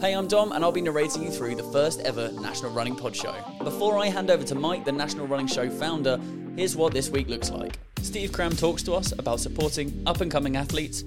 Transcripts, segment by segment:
Hey, I'm Dom, and I'll be narrating you through the first ever National Running Pod Show. Before I hand over to Mike, the National Running Show founder, here's what this week looks like. Steve Cram talks to us about supporting up and coming athletes.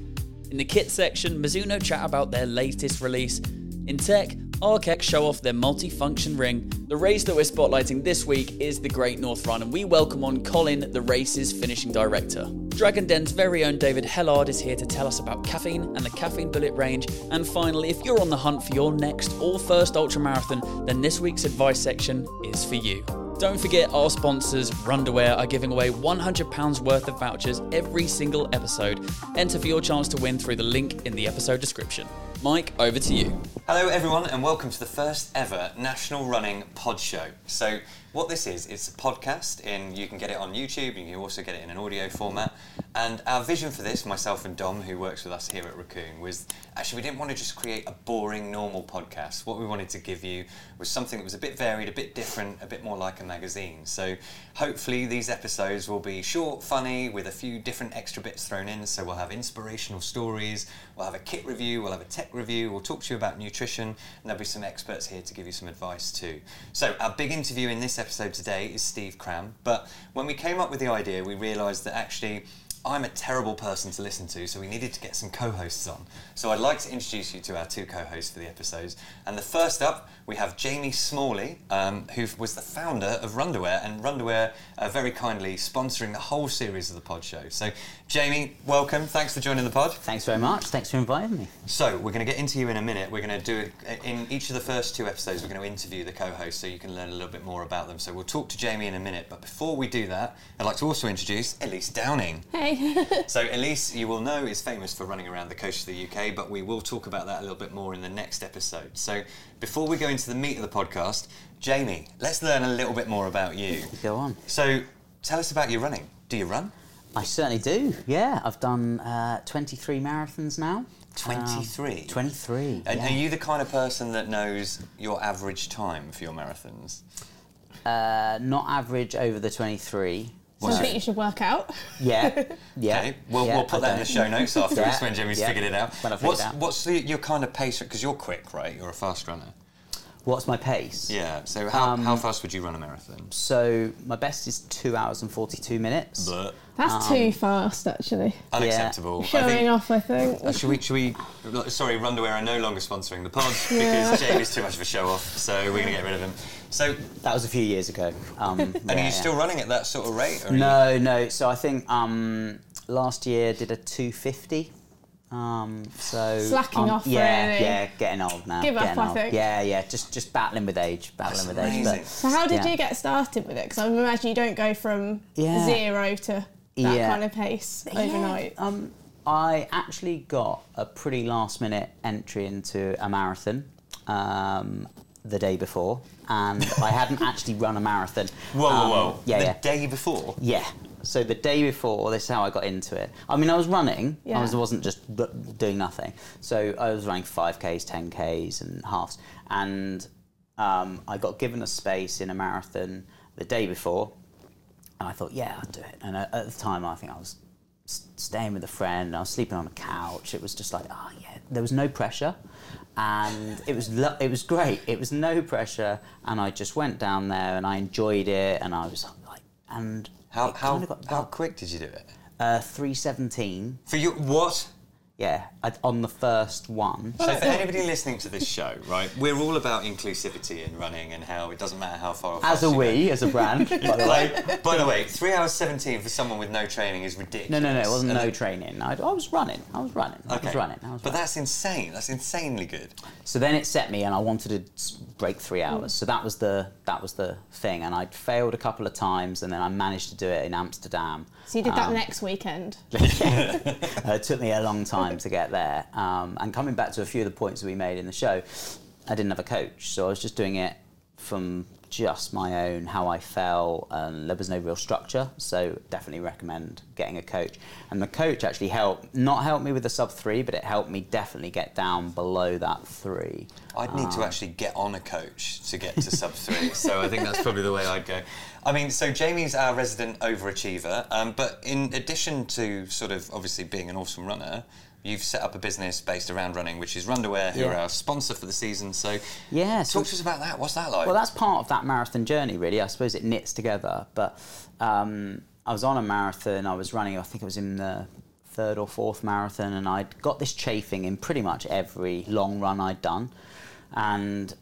In the kit section, Mizuno chat about their latest release. In tech, ArcX show off their multi-function ring. The race that we're spotlighting this week is the Great North Run, and we welcome on Colin, the race's finishing director. Dragon Den's very own David Hellard is here to tell us about caffeine and the caffeine bullet range. And finally, if you're on the hunt for your next or first ultramarathon, then this week's advice section is for you. Don't forget our sponsors, Runderwear, are giving away £100 worth of vouchers every single episode. Enter for your chance to win through the link in the episode description. Mike, over to you. Hello, everyone, and welcome to the first ever National Running Pod Show. So, what this is, it's a podcast, and you can get it on YouTube, you can also get it in an audio format. And our vision for this, myself and Dom, who works with us here at Raccoon, was actually we didn't want to just create a boring, normal podcast. What we wanted to give you was something that was a bit varied, a bit different, a bit more like a magazine. So, hopefully, these episodes will be short, funny, with a few different extra bits thrown in. So, we'll have inspirational stories, we'll have a kit review, we'll have a tech review, we'll talk to you about nutrition, and there'll be some experts here to give you some advice too. So, our big interview in this episode today is Steve Cram. But when we came up with the idea, we realised that actually I'm a terrible person to listen to, so we needed to get some co hosts on. So, I'd like to introduce you to our two co hosts for the episodes. And the first up, we have Jamie Smalley, um, who was the founder of Runderwear, and Runderwear uh, very kindly sponsoring the whole series of the pod show. So, Jamie, welcome. Thanks for joining the pod. Thanks very much. Thanks for inviting me. So we're going to get into you in a minute. We're going to do it in each of the first two episodes. We're going to interview the co-hosts so you can learn a little bit more about them. So we'll talk to Jamie in a minute. But before we do that, I'd like to also introduce Elise Downing. Hey. So Elise, you will know, is famous for running around the coast of the UK, but we will talk about that a little bit more in the next episode. So before we go into the meat of the podcast, Jamie, let's learn a little bit more about you. Go on. So tell us about your running. Do you run? I certainly do. Yeah, I've done uh, 23 marathons now. 23? Um, 23. And yeah. are you the kind of person that knows your average time for your marathons? uh, not average over the 23. Something you should work out. Yeah, yeah. Okay, we'll, yeah, we'll put I that in the show notes after Yeah, when Jimmy's yeah. figured it out. When I what's it out. what's the, your kind of pace? Because you're quick, right? You're a fast runner. What's my pace? Yeah. So how, Um, how fast would you run a marathon? So my best is two hours and 42 minutes. But That's Um, too fast, actually. unacceptable. I Showing think. off, I think. Uh, should we? Should we? Sorry, Runderwear are no longer sponsoring the pod Yeah. because Jamie's too much of a show off. So we're going to get rid of him. So, That was a few years ago. Um, and are you still running at that sort of rate? Or are you- No, no. So I think um, last year did a 250. Um, so Slacking um, off, Yeah, really. yeah, getting old now. Give up, getting I think. Yeah, yeah. Just just battling with age, battling That's with age. But So how did Yeah. you get started with it? Because I imagine you don't go from Yeah. zero to that Yeah. kind of pace overnight. Yeah, um, I actually got a pretty last minute entry into a marathon um, the day before, and I hadn't actually run a marathon. Whoa, whoa, Um, whoa! Yeah, the yeah. day before. Yeah. So the day before, this is how I got into it. I mean, I was running. Yeah. I was, wasn't just r- doing nothing. So I was running 5Ks, 10Ks, and halves. And um, I got given a space in a marathon the day before. And I thought, yeah, I'll do it. And at, at the time, I think I was s- staying with a friend. I was sleeping on a couch. It was just like, oh, yeah. There was no pressure. And it was lo- it was great. It was no pressure, and I just went down there and I enjoyed it, and I was like, and How how how quick did you do it? uh, 317. For you, what? Yeah, I- on the first one. So for anybody listening to this show, right, we're all about inclusivity in running and how it doesn't matter how far. or As fast a you we, as a brand, by the way. By the way, three hours seventeen for someone with no training is ridiculous. No, no, no, it wasn't And no then- training. I, I was running. I was running. I was running. I was but running. that's insane. That's insanely good. So then it set me, and I wanted to s- break three hours. So that was the that was the thing, and I'd failed a couple of times, and then I managed to do it in Amsterdam. So you did that Um, next weekend. Uh, it took me a long time to get there. Um, and coming back to a few of the points that we made in the show, I didn't have a coach, so I was just doing it from just my own how I felt, and there was no real structure. So definitely recommend getting a coach. And the coach actually helped, not help me with the sub three, but it helped me definitely get down below that three. I'd need Um, to actually get on a coach to get to sub three, so I think that's probably the way I'd go. I mean, so Jamie's our resident overachiever, um, but in addition to sort of obviously being an awesome runner, you've set up a business based around running, which is Runderwear, who are our sponsor for the season. So, Yeah, so- talk to us about that. What's that like? Well, that's part of that marathon journey, really. I suppose it knits together. But um, I was on a marathon. I was running. I think it was in the third or fourth marathon, and I'd got this chafing in pretty much every long run I'd done, and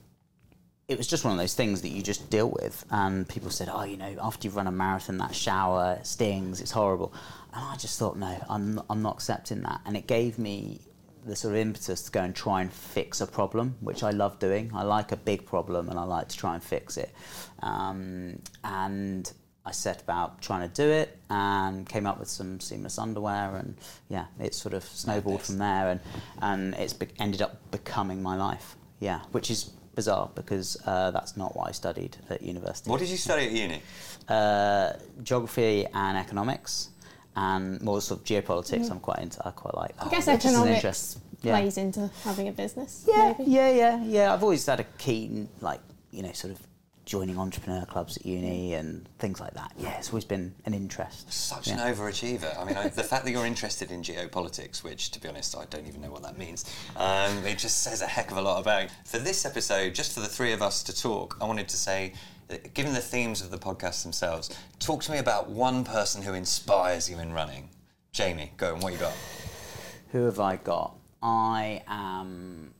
it was just one of those things that you just deal with. And people said, "Oh, you know, after you've run a marathon, that shower stings. It's horrible." And I just thought, "No, I'm I'm not accepting that." And it gave me the sort of impetus to go and try and fix a problem, which I love doing. I like a big problem, and I like to try and fix it. Um, and I set about trying to do it, and came up with some seamless underwear, and yeah, it sort of snowballed from there, and and it's be- ended up becoming my life. Yeah, which is bizarre because uh, that's not what I studied at university. what did you study at uni? Uh, geography and economics, and more sort of geopolitics. I'm quite into. I quite like. That. I guess Which is economics. Yeah. plays into having a business. Yeah, maybe. yeah, yeah, yeah. I've always had a keen, like, you know, sort of joining entrepreneur clubs at uni and things like that. Yeah, it's always been an interest. Such Yeah. an overachiever. I mean, I, the fact that you're interested in geopolitics, which, to be honest, I don't even know what that means, um, it just says a heck of a lot about. For this episode, just for the three of us to talk, I wanted to say, given the themes of the podcast themselves, talk to me about one person who inspires you in running. Jamie, go on, what you got? Who have I got? I am,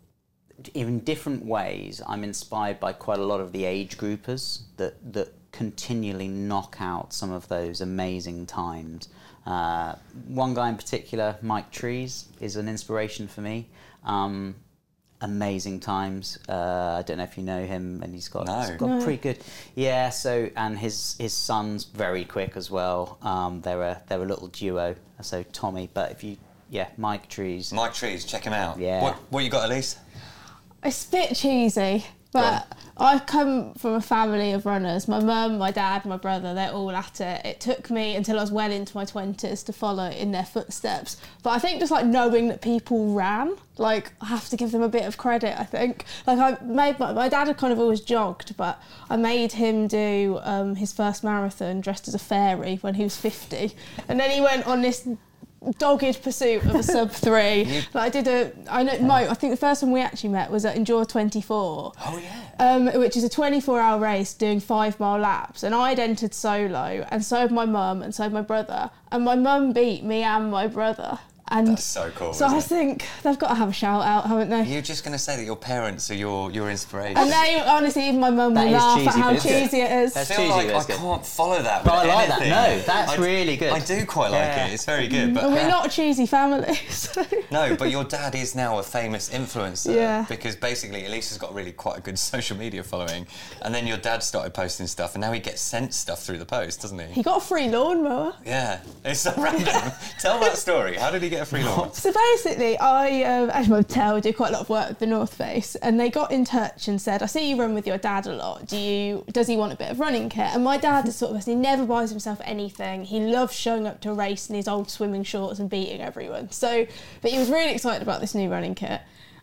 in different ways, I'm inspired by quite a lot of the age groupers that, that continually knock out some of those amazing times. Uh, one guy in particular, Mike Trees, is an inspiration for me. Um, amazing times. Uh, I don't know if you know him, and he's got, No. he's got pretty good. Yeah. So and his his son's very quick as well. Um, they're a they're a little duo. So Tommy, but if you yeah, Mike Trees. Mike Trees, check him out. Yeah. What, what you got, Elise? It's a bit cheesy, but I come from a family of runners. My mum, my dad, my brother, they're all at it. It took me until I was well into my 20s to follow in their footsteps. But I think just like knowing that people ran, like I have to give them a bit of credit, I think. Like I made my, my dad had kind of always jogged, but I made him do um, his first marathon dressed as a fairy when he was 50. And then he went on this dogged pursuit of a sub three. Like I did a, I know, Mo, I think the first one we actually met was at Endure 24. Oh, yeah. Um, which is a 24 hour race doing five mile laps. And I'd entered solo, and so had my mum, and so had my brother. And my mum beat me and my brother. And That's so cool, So isn't I it? think they've got to have a shout out, haven't they? You're just going to say that your parents are your, your inspiration. and they, honestly, even my mum That will is laugh at how but it's cheesy it is. That's I feel cheesy, like but I can't follow that. But I like that. No, that's I- really good. I do quite like Yeah. it. It's very good. But And we're not a cheesy family. So. no, but your dad is now a famous influencer. Yeah. Because basically, Elise's got really quite a good social media following, and then your dad started posting stuff, and now he gets sent stuff through the post, doesn't he? He got a free lawnmower. Yeah, it's so random. Tell that story. How did he get a free lawn? So basically, I, um, as you might tell, do quite a lot of work with the North Face, and they got in touch and said, "I see you run with your dad a lot. Do you? Does he want a bit of running kit?" And my dad is sort of he never buys himself anything. He loves showing up to a race in his old swimming shorts and beating everyone. So, but he was really excited about this new running kit.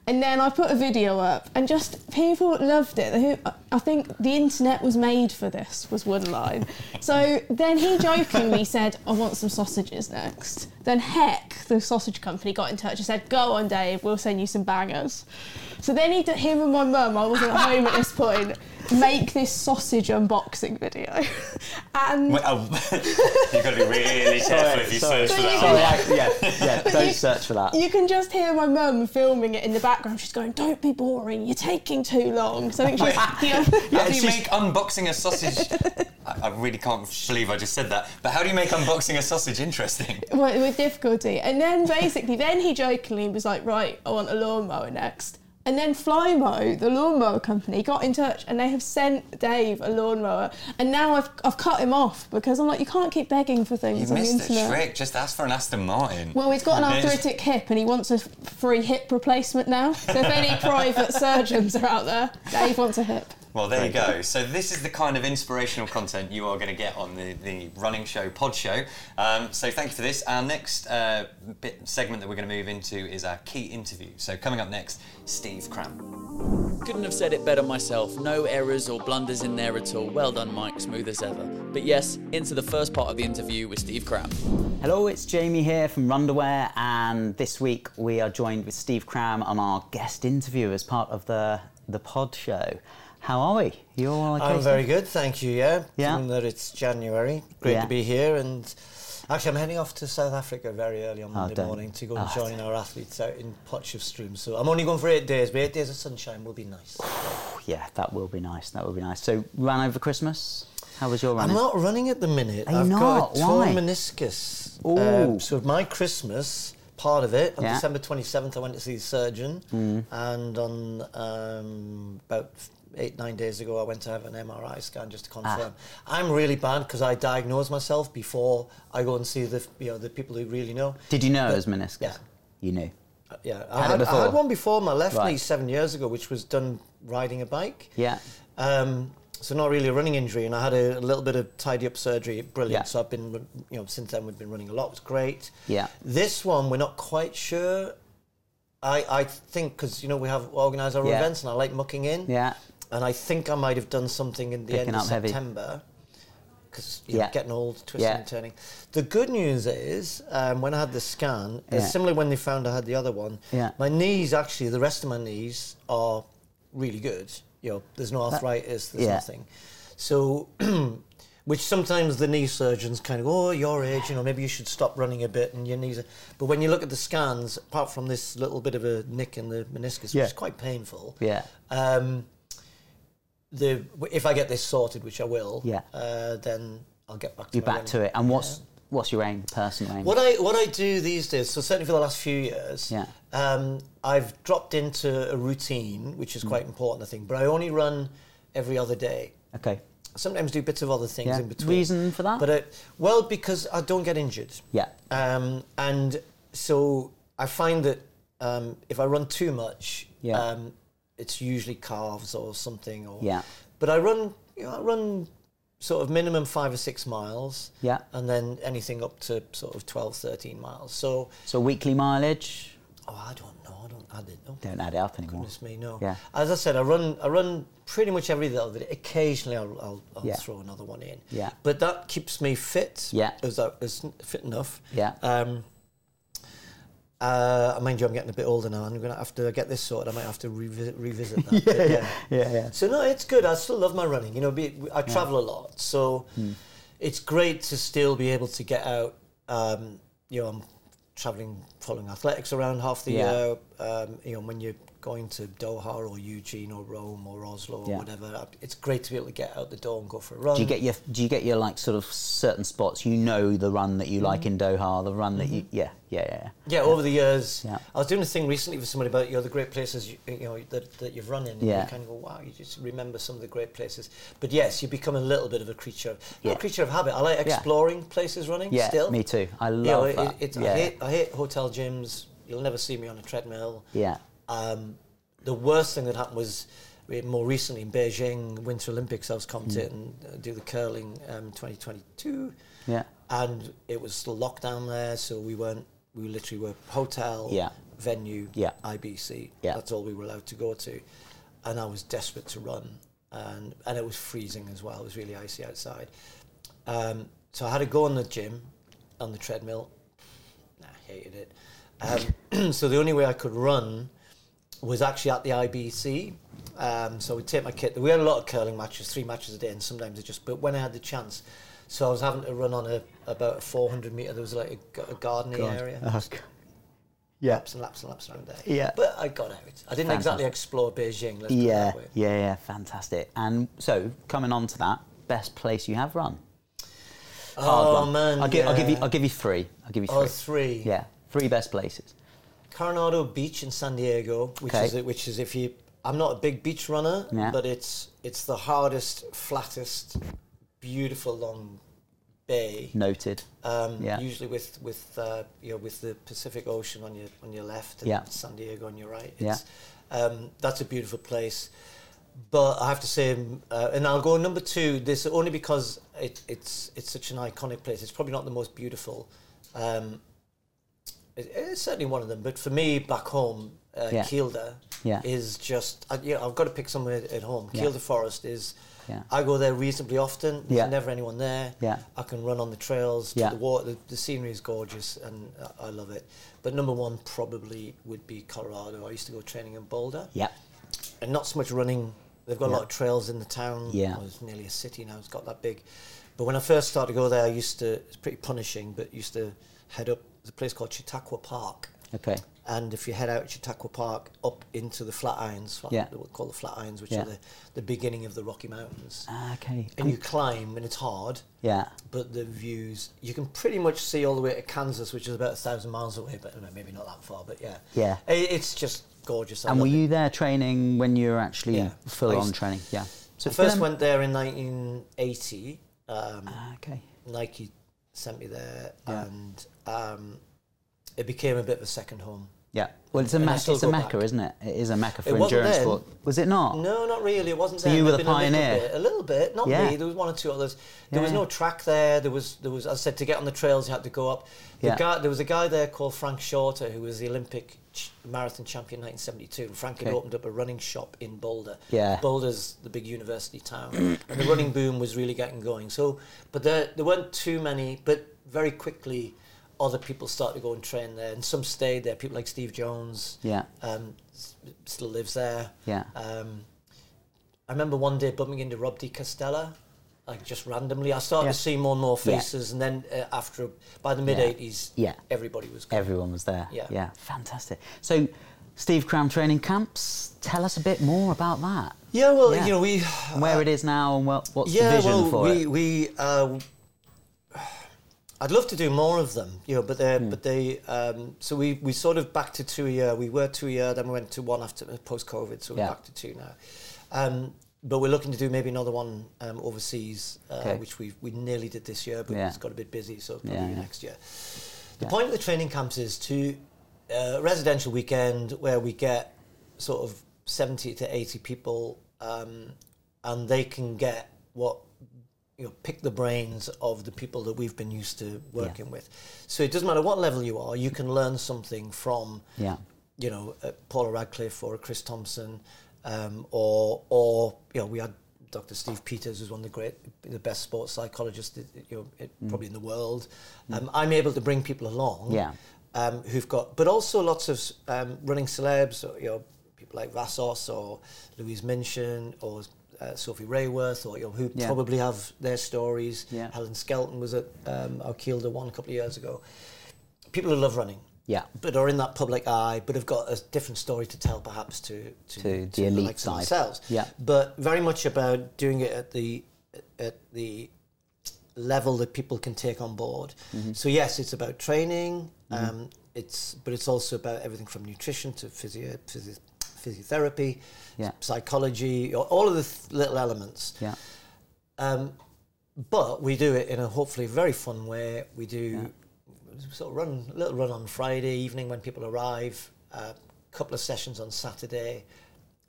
And then I put a video up, and just people loved it. I think the internet was made for this was one line. So then he jokingly said, "I want some sausages next." Then Heck, the sausage company, got in touch and said, "Go on, Dave. We'll send you some bangers." So then he, him and my mum, I wasn't at home at this point, make this sausage unboxing video, and Wait, oh, you've got to be really careful if you sorry. search for you that. Sorry, oh, I, yeah, yeah. Don't you- search for that. You can just hear my mum filming it in the background. She's going, "Don't be boring. You're taking too long." So I think she's. How do you it's make unboxing a sausage? I, I really can't believe I just said that. But how do you make unboxing a sausage interesting? Well, with difficulty. And then basically, then he jokingly was like, "Right, I want a lawnmower next." And then Flymo, the lawnmower company, got in touch and they have sent Dave a lawnmower. And now I've, I've cut him off because I'm like, you can't keep begging for You things on the missed the internet. trick. Just ask for an Aston Martin. Well, he's got an arthritic hip and he wants a free hip replacement now. So if any private surgeons are out there, Dave wants a hip. Well, there you go. So this is the kind of inspirational content you are going to get on the, the running show, Pod Show. Um, so thank you for this. Our next uh, bit segment that we're going to move into is our key interview. So coming up next, Steve Cram. Couldn't have said it better myself. No errors or blunders in there at all. Well done, Mike. Smooth as ever. But yes, into the first part of the interview with Steve Cram. Hello, it's Jamie here from Runderwear, and this week we are joined with Steve Cram on our guest interview as part of the the pod show. How are we? You all okay? I'm very good, thank you. Yeah, Yeah. given that it's January, great Yeah. to be here. And actually, I'm heading off to South Africa very early on Monday don't. morning to go and Oh, join our athletes out in Potchefstroom. So I'm only going for eight days, but eight days of sunshine will be nice. Yeah, that will be nice. That will be nice. So, ran over Christmas. How was your run? I'm not running at the minute. Are you I've not? got a torn Why? meniscus. Ooh. Um, so my Christmas, part of it, on Yeah. Mm. December 27th, I went to see the surgeon, and on um, about eight nine days ago, I went to have an MRI scan just to Ah. confirm. I'm really bad because I diagnose myself before I go and see the you know the people who really know. Did you know it was meniscus? yeah. You knew. Uh, Yeah, I it had, I had one before my left Right. knee seven years ago, which was done riding a bike. Yeah. Um, so not really a running injury, and I had a, a little bit of tidy up surgery. Brilliant. Yeah. So I've been, you know, since then we've been running a lot. It's great. Yeah. This one we're not quite sure. I I think because you know we have organised our Yeah. events, and I like mucking in. Yeah. And I think I might have done something in the Picking end of. September. Because Yeah. yeah. getting old, twisting Yeah. and turning. The good news is, um, when I had the scan, Yeah. it's similar when they found I had the other one. Yeah. My knees, actually, the rest of my knees are really good. You know, there's no arthritis, there's yeah. nothing. So, which sometimes the knee surgeons kind of go, oh, your age, you know, maybe you should stop running a bit and your knees. Are... But when you look at the scans, apart from this little bit of a nick in the meniscus, Yeah. which is quite painful, Yeah. um, the if I get this sorted, which I will, Yeah. uh, then I'll get back to You're my back to it. And what's what's your aim, personal aim? What I what I do these days, so certainly for the last few years, Yeah. um, I've dropped into a routine, which Mm. is quite important, I think. But I only run every other day. Okay. I sometimes do bits of other things Yeah. in between. Reason for that? But I, well, because I don't get injured. Yeah. Um, and so I find that um, if I run too much, Yeah. um, it's usually calves or something. Or, Yeah. But I run, you know, I run sort of minimum five or six miles. Yeah. And then anything up to sort of 12, 13 miles. So, So weekly mileage. oh, I don't know. I don't add it. No. Don't add it up anymore. Goodness me, no. Yeah. As I said, I run. I run pretty much every other day. Occasionally, I'll, I'll, I'll Yeah. throw another one in. Yeah. But that keeps me fit. Yeah. Is that is fit enough? Yeah. Um, uh, mind you, I'm getting a bit older now. I'm gonna have to get this sorted. I might have to revisit, revisit that. But, yeah, yeah, yeah. So no, it's good. I still love my running. You know, be, I travel a lot, so Hmm. it's great to still be able to get out. Um, you know, I'm traveling, following athletics around half the Yeah. year. Um, you know, when you're going to Doha or Eugene or Rome or Oslo or Yeah. whatever, it's great to be able to get out the door and go for a run. Do you get your Do you get your like sort of certain spots? You know the run that you like Mm-hmm. in Doha, the run that you yeah yeah yeah. Yeah, over the years. Yeah. I was doing a thing recently with somebody about you know the great places you, you know that, that you've run in. Yeah. You kind of go, wow, you just remember some of the great places. But yes, you become a little bit of a creature, yeah. a creature of habit. I like Yeah. exploring places running. Yeah, still. me too. I You know, love it- that. it- yeah. I hate I hate hotel gyms. You'll never see me on a treadmill. yeah. Um, the worst thing that happened was more recently in Beijing Winter Olympics. I was commentating uh, do the curling um, 2022 Yeah. and it was still lockdown there, so we weren't. We literally were hotel, Yeah. venue, Yeah. IBC. Yeah. That's all we were allowed to go to, and I was desperate to run, and and it was freezing as well. It was really icy outside, um, so I had to go on the gym, on the treadmill. Nah, I hated it. Um, so the only way I could run was actually at the IBC. Um, so we'd take my kit. We had a lot of curling matches, three matches a day, and sometimes it just. But when I had the chance, so I was having to run on a about a 400 meter. There was like a gardening God. area. Oh, yeah. Laps and laps and laps around there. Yeah. But I got out. I didn't exactly explore Beijing. Let's Yeah, that yeah, yeah, fantastic. And so, coming on to that, best place you have run? Hard Oh one. man, I'll, gi- I'll give you. I'll give you three. I'll give you three. Oh, three. Yeah, three best places. Coronado Beach in San Diego, which Okay. is which is if you. I'm not a big beach runner, Yeah. but it's it's the hardest, flattest, beautiful long bay. Noted. Um, Yeah. Usually with with uh, you know with the Pacific Ocean on your on your left and Yeah. San Diego on your right. Yeah. Um, that's a beautiful place. But I have to say, um, uh, and I'll go number two. This only because it, it's it's such an iconic place. It's probably not the most beautiful. Um, it's certainly one of them, but for me, back home, uh, Yeah. Kielder Yeah. is just, I, you know, I've got to pick somewhere at home. Yeah. Kielder Forest is, Yeah. I go there reasonably often. There's Yeah. never anyone there. Yeah. I can run on the trails. Yeah. The water, the, the scenery is gorgeous, and I, I love it. But number one probably would be Colorado. I used to go training in Boulder, Yeah. and not so much running. They've got a lot of trails in the town. Yeah. Well, it's nearly a city now. It's got that big. But when I first started to go there, I used to. It's pretty punishing, but used to head up. There's a place called Chautauqua Park. Okay. And if you head out Chautauqua Park up into the Flatirons, Yeah. what we call the Flatirons, which Yeah. are the, the beginning of the Rocky Mountains. Ah, Okay. And you climb, and it's hard, yeah. but the views, you can pretty much see all the way to Kansas, which is about a thousand miles away, but no, maybe not that far, but yeah. Yeah. I- It's just gorgeous. I And were love it. you there training when you were actually Yeah. full on training? Yeah. So it's first went there in 1980. Um, Ah, okay. Nike sent me there, and um, it became a bit of a second home. Yeah. Well, it's a. It's a mecca, back. isn't it? It is a mecca for endurance then. sport. Was it not? No, not really. It wasn't. So there. you were the been a little pioneer? bit- A little bit, not Yeah. me. There was one or two others. There was no track there. There was, there was. As I said, to get on the trails, you had to go up. The Yeah. guy, there was a guy there called Frank Shorter, who was the Olympic ch- marathon champion in 1972. And Frank had Okay. opened up a running shop in Boulder. Yeah. Boulder's the big university town, and the running boom was really getting going. So, but there, there weren't too many. But very quickly, other people started to go and train there, and some stayed there. People like Steve Jones. Yeah. Um, s- still lives there. Yeah. Um, I remember one day bumping into Rob de Castella, like just randomly. I started Yeah. to see more and more Yeah. faces, and then uh, after by the mid '80s, Yeah. everybody was. Gone. Everyone was there. Yeah. Yeah. Fantastic. So, Steve Cram training camps. Tell us a bit more about that. Yeah, well, Yeah. you know, we And where it is now, and what, what's yeah, the vision well, for we it? we. Uh, I'd love to do more of them, you know, but they Hmm. but they um, so we, we sort of back to two a year. We were two a year, then we went to one after post COVID, so we're Yeah. back to two now. Um, but we're looking to do maybe another one um, overseas, uh, Okay. which we we nearly did this year, but Yeah. it's got a bit busy, so probably Yeah, next year. The point of the training camps is to uh, residential weekend where we get sort of seventy to eighty people, um, and they can get what you know, pick the brains of the people that we've been used to working with. So it doesn't matter what level you are, you can learn something from, Yeah. you know, uh, Paula Radcliffe or Chris Thompson, um, or or you know, we had Dr. Steve Peters, who's one of the great, the best sports psychologists, you know, it- probably in the world. Um, I'm able to bring people along, Yeah. um, who've got, but also lots of um, running celebs, or, you know, people like Vassos or Louise Minchin or uh, Sophie Raworth, or you know, who Yeah. probably have their stories. Yeah. Helen Skelton was at um, our Kielder one a couple of years ago. People who love running, Yeah. but are in that public eye, but have got a different story to tell, perhaps to to, To the elite side. themselves. Yeah. but very much about doing it at the at the level that people can take on board. Mm-hmm. So yes, it's about training. Um, it's but it's also about everything from nutrition to physio, physio physiotherapy, Yeah. psychology, all of the th- little elements. Yeah. Um, but we do it in a hopefully very fun way. We do sort of run a little run on Friday evening when people arrive, a couple of sessions on Saturday,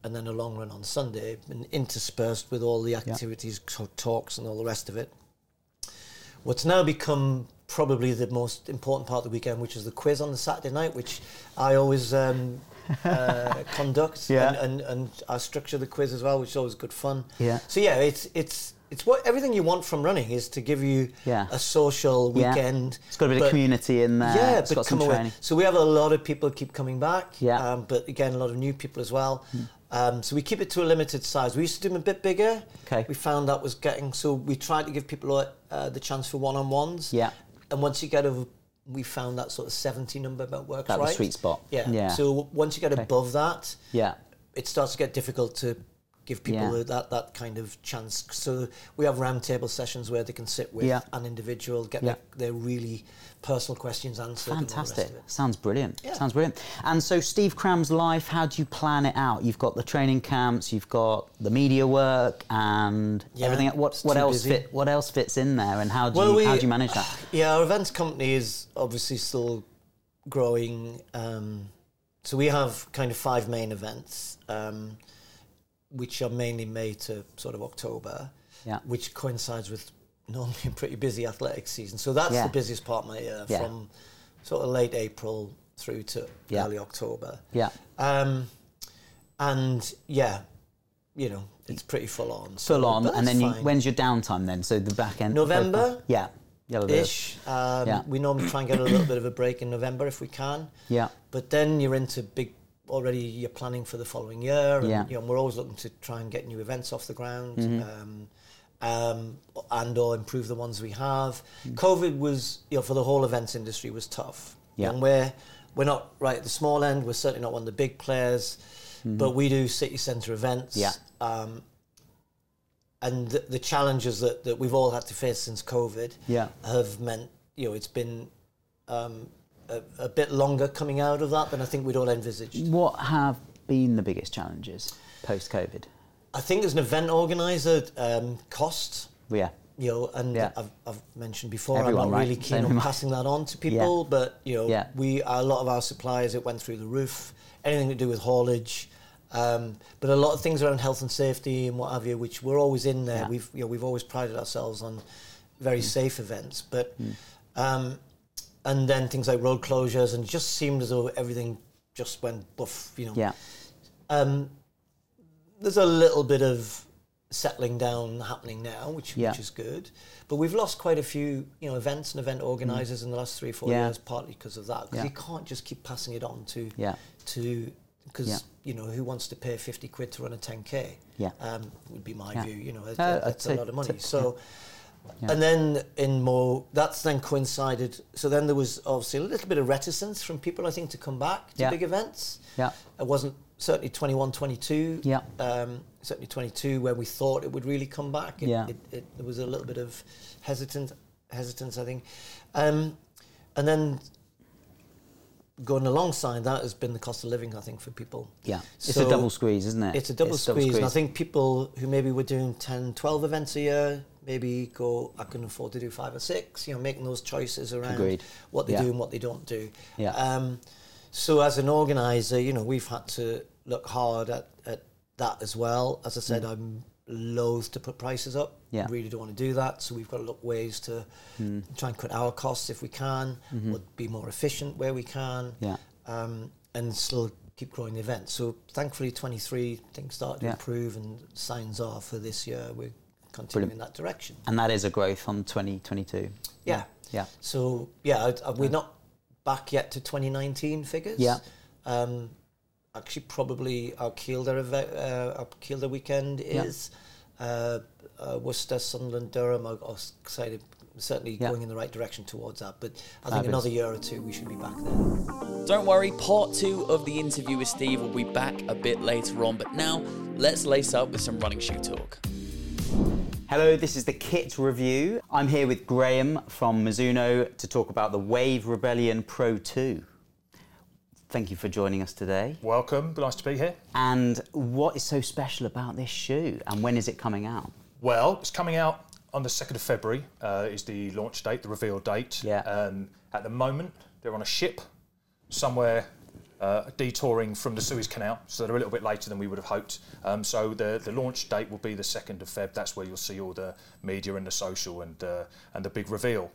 and then a long run on Sunday, and interspersed with all the activities, t- talks, and all the rest of it. What's now become probably the most important part of the weekend, which is the quiz on the Saturday night, which I always um, uh, conduct, Yeah. and, and, and I structure the quiz as well, which is always good fun. Yeah. So yeah, it's it's it's what everything you want from running is to give you Yeah. a social Yeah. weekend. It's got a bit of community in there. yeah, it's but come away. So we have a lot of people keep coming back. Yeah. Um, but again, a lot of new people as well. Hmm. Um, so we keep it to a limited size. We used to do them a bit bigger. Okay. We found that was getting so we tried to give people uh, the chance for one-on-ones. Yeah. And once you get over, we found that sort of seventy number about works That right. sweet spot. Yeah. Yeah. So once you get Okay. above that, Yeah. it starts to get difficult to give people Yeah. that, that kind of chance. So we have roundtable sessions where they can sit with Yeah. an individual, get Yeah. their, their really personal questions answered. and all the rest Fantastic. Sounds brilliant. Yeah. Sounds brilliant. And so, Steve Cram's life, how do you plan it out? You've got the training camps, you've got the media work, and everything. What what else fit? What else fits in there? And how do Well, you we- how do you manage that? Yeah, our events company is obviously still growing. Um, so we have kind of five main events, um, which are mainly May to sort of October, Yeah. which coincides with normally a pretty busy athletic season. So that's Yeah. the busiest part of my year Yeah. from sort of late April through to early October. Yeah. Um, and yeah, you know, it's pretty full on. so- Full on, and then you, when's your downtime then? So the back end. November? Yeah. Ish. Um, Yeah. We normally try and get a little bit of a break in November if we can. Yeah. But then you're into big. Already, you're planning for the following year, and Yeah. you know, we're always looking to try and get new events off the ground, Mm-hmm. um, um, and or improve the ones we have. Mm. COVID was, you know, for the whole events industry was tough. Yeah. And we're we're not right at the small end. We're certainly not one of the big players, but we do city centre events. Mm-hmm. Yeah. Um, and the, the challenges that, that we've all had to face since COVID Yeah. have meant you know it's been um, a, a bit longer coming out of that than I think we'd all envisaged. What have been the biggest challenges post COVID? I think as an event organizer, um, cost. Yeah. You know, and Yeah. I've, I've mentioned before, Everyone, I'm not right? really keen on passing that on to people. yeah. But you know, Yeah. we a lot of our suppliers it went through the roof. Anything to do with haulage, um, but a lot of things around health and safety and what have you, which we're always in there. Yeah. Mm. We've you know we've always prided ourselves on very safe events, but um, and then things like road closures, and it just seemed as though everything just went buff. You know, Yeah. um, there's a little bit of settling down happening now, which Yeah. which is good. But we've lost quite a few, you know, events and event organisers in the last three, four Mm. Yeah. years, partly because of that. Because Yeah. you can't just keep passing it on to Yeah. to because you know who wants to pay fifty quid to run a ten k? Yeah. um, would be my view. You know, that's, Uh, that's a lot of money. t- So. Yeah. And then in more, that's then coincided. So then there was obviously a little bit of reticence from people, I think, to come back to Yeah. big events. Yeah. It wasn't certainly 21, 22. Yeah. Um, certainly 22, where we thought it would really come back. It, Yeah. It, it, there was a little bit of hesitant, hesitance, I think. Um, and then going alongside that has been the cost of living, I think, for people. Yeah. It's a double squeeze, isn't it? It's a double squeeze. And I think people who maybe were doing 10, 12 events a year, maybe go, I can afford to do five or six, you know, making those choices around Agreed. what they Yeah. do and what they don't do. Yeah. Um, so as an organizer, you know, we've had to look hard at, at that as well. As I said, I'm loath to put prices up. Mm. Yeah. Mm. Really don't want to do that. So we've got to look ways to try and cut our costs if we can, Mm. or be more efficient where we can, Mm-hmm. Yeah. um, and still keep growing the event. So thankfully, 23 things start to Yeah. improve, and signs are for this year we're continuing in that direction. And that is a growth on 2022. Yeah. Yeah. So yeah, I, I, we're not back yet to 2019 figures. Yeah. Um, actually, probably our Kielder event, uh, our Kielder weekend Yeah. is uh, uh, Worcester, Sunderland, Durham. I I was excited, certainly Yeah. going in the right direction towards that. But I think Fabulous. another year or two, we should be back there. Don't worry, part two of the interview with Steve will be back a bit later on, but now let's lace up with some running shoe talk. Hello, this is the kit review. I'm here with Graham from Mizuno to talk about the Wave Rebellion Pro 2. Thank you for joining us today. Welcome, nice to be here. And what is so special about this shoe and when is it coming out? Well, it's coming out on the 2nd of February, uh, is the launch date, the reveal date. Yeah. Um, at the moment, they're on a ship somewhere uh, detouring from the Suez Canal, so they're a little bit later than we would have hoped. Um, so the, the launch date will be the 2nd of Feb. That's where you'll see all the media and the social and, uh, and the big reveal.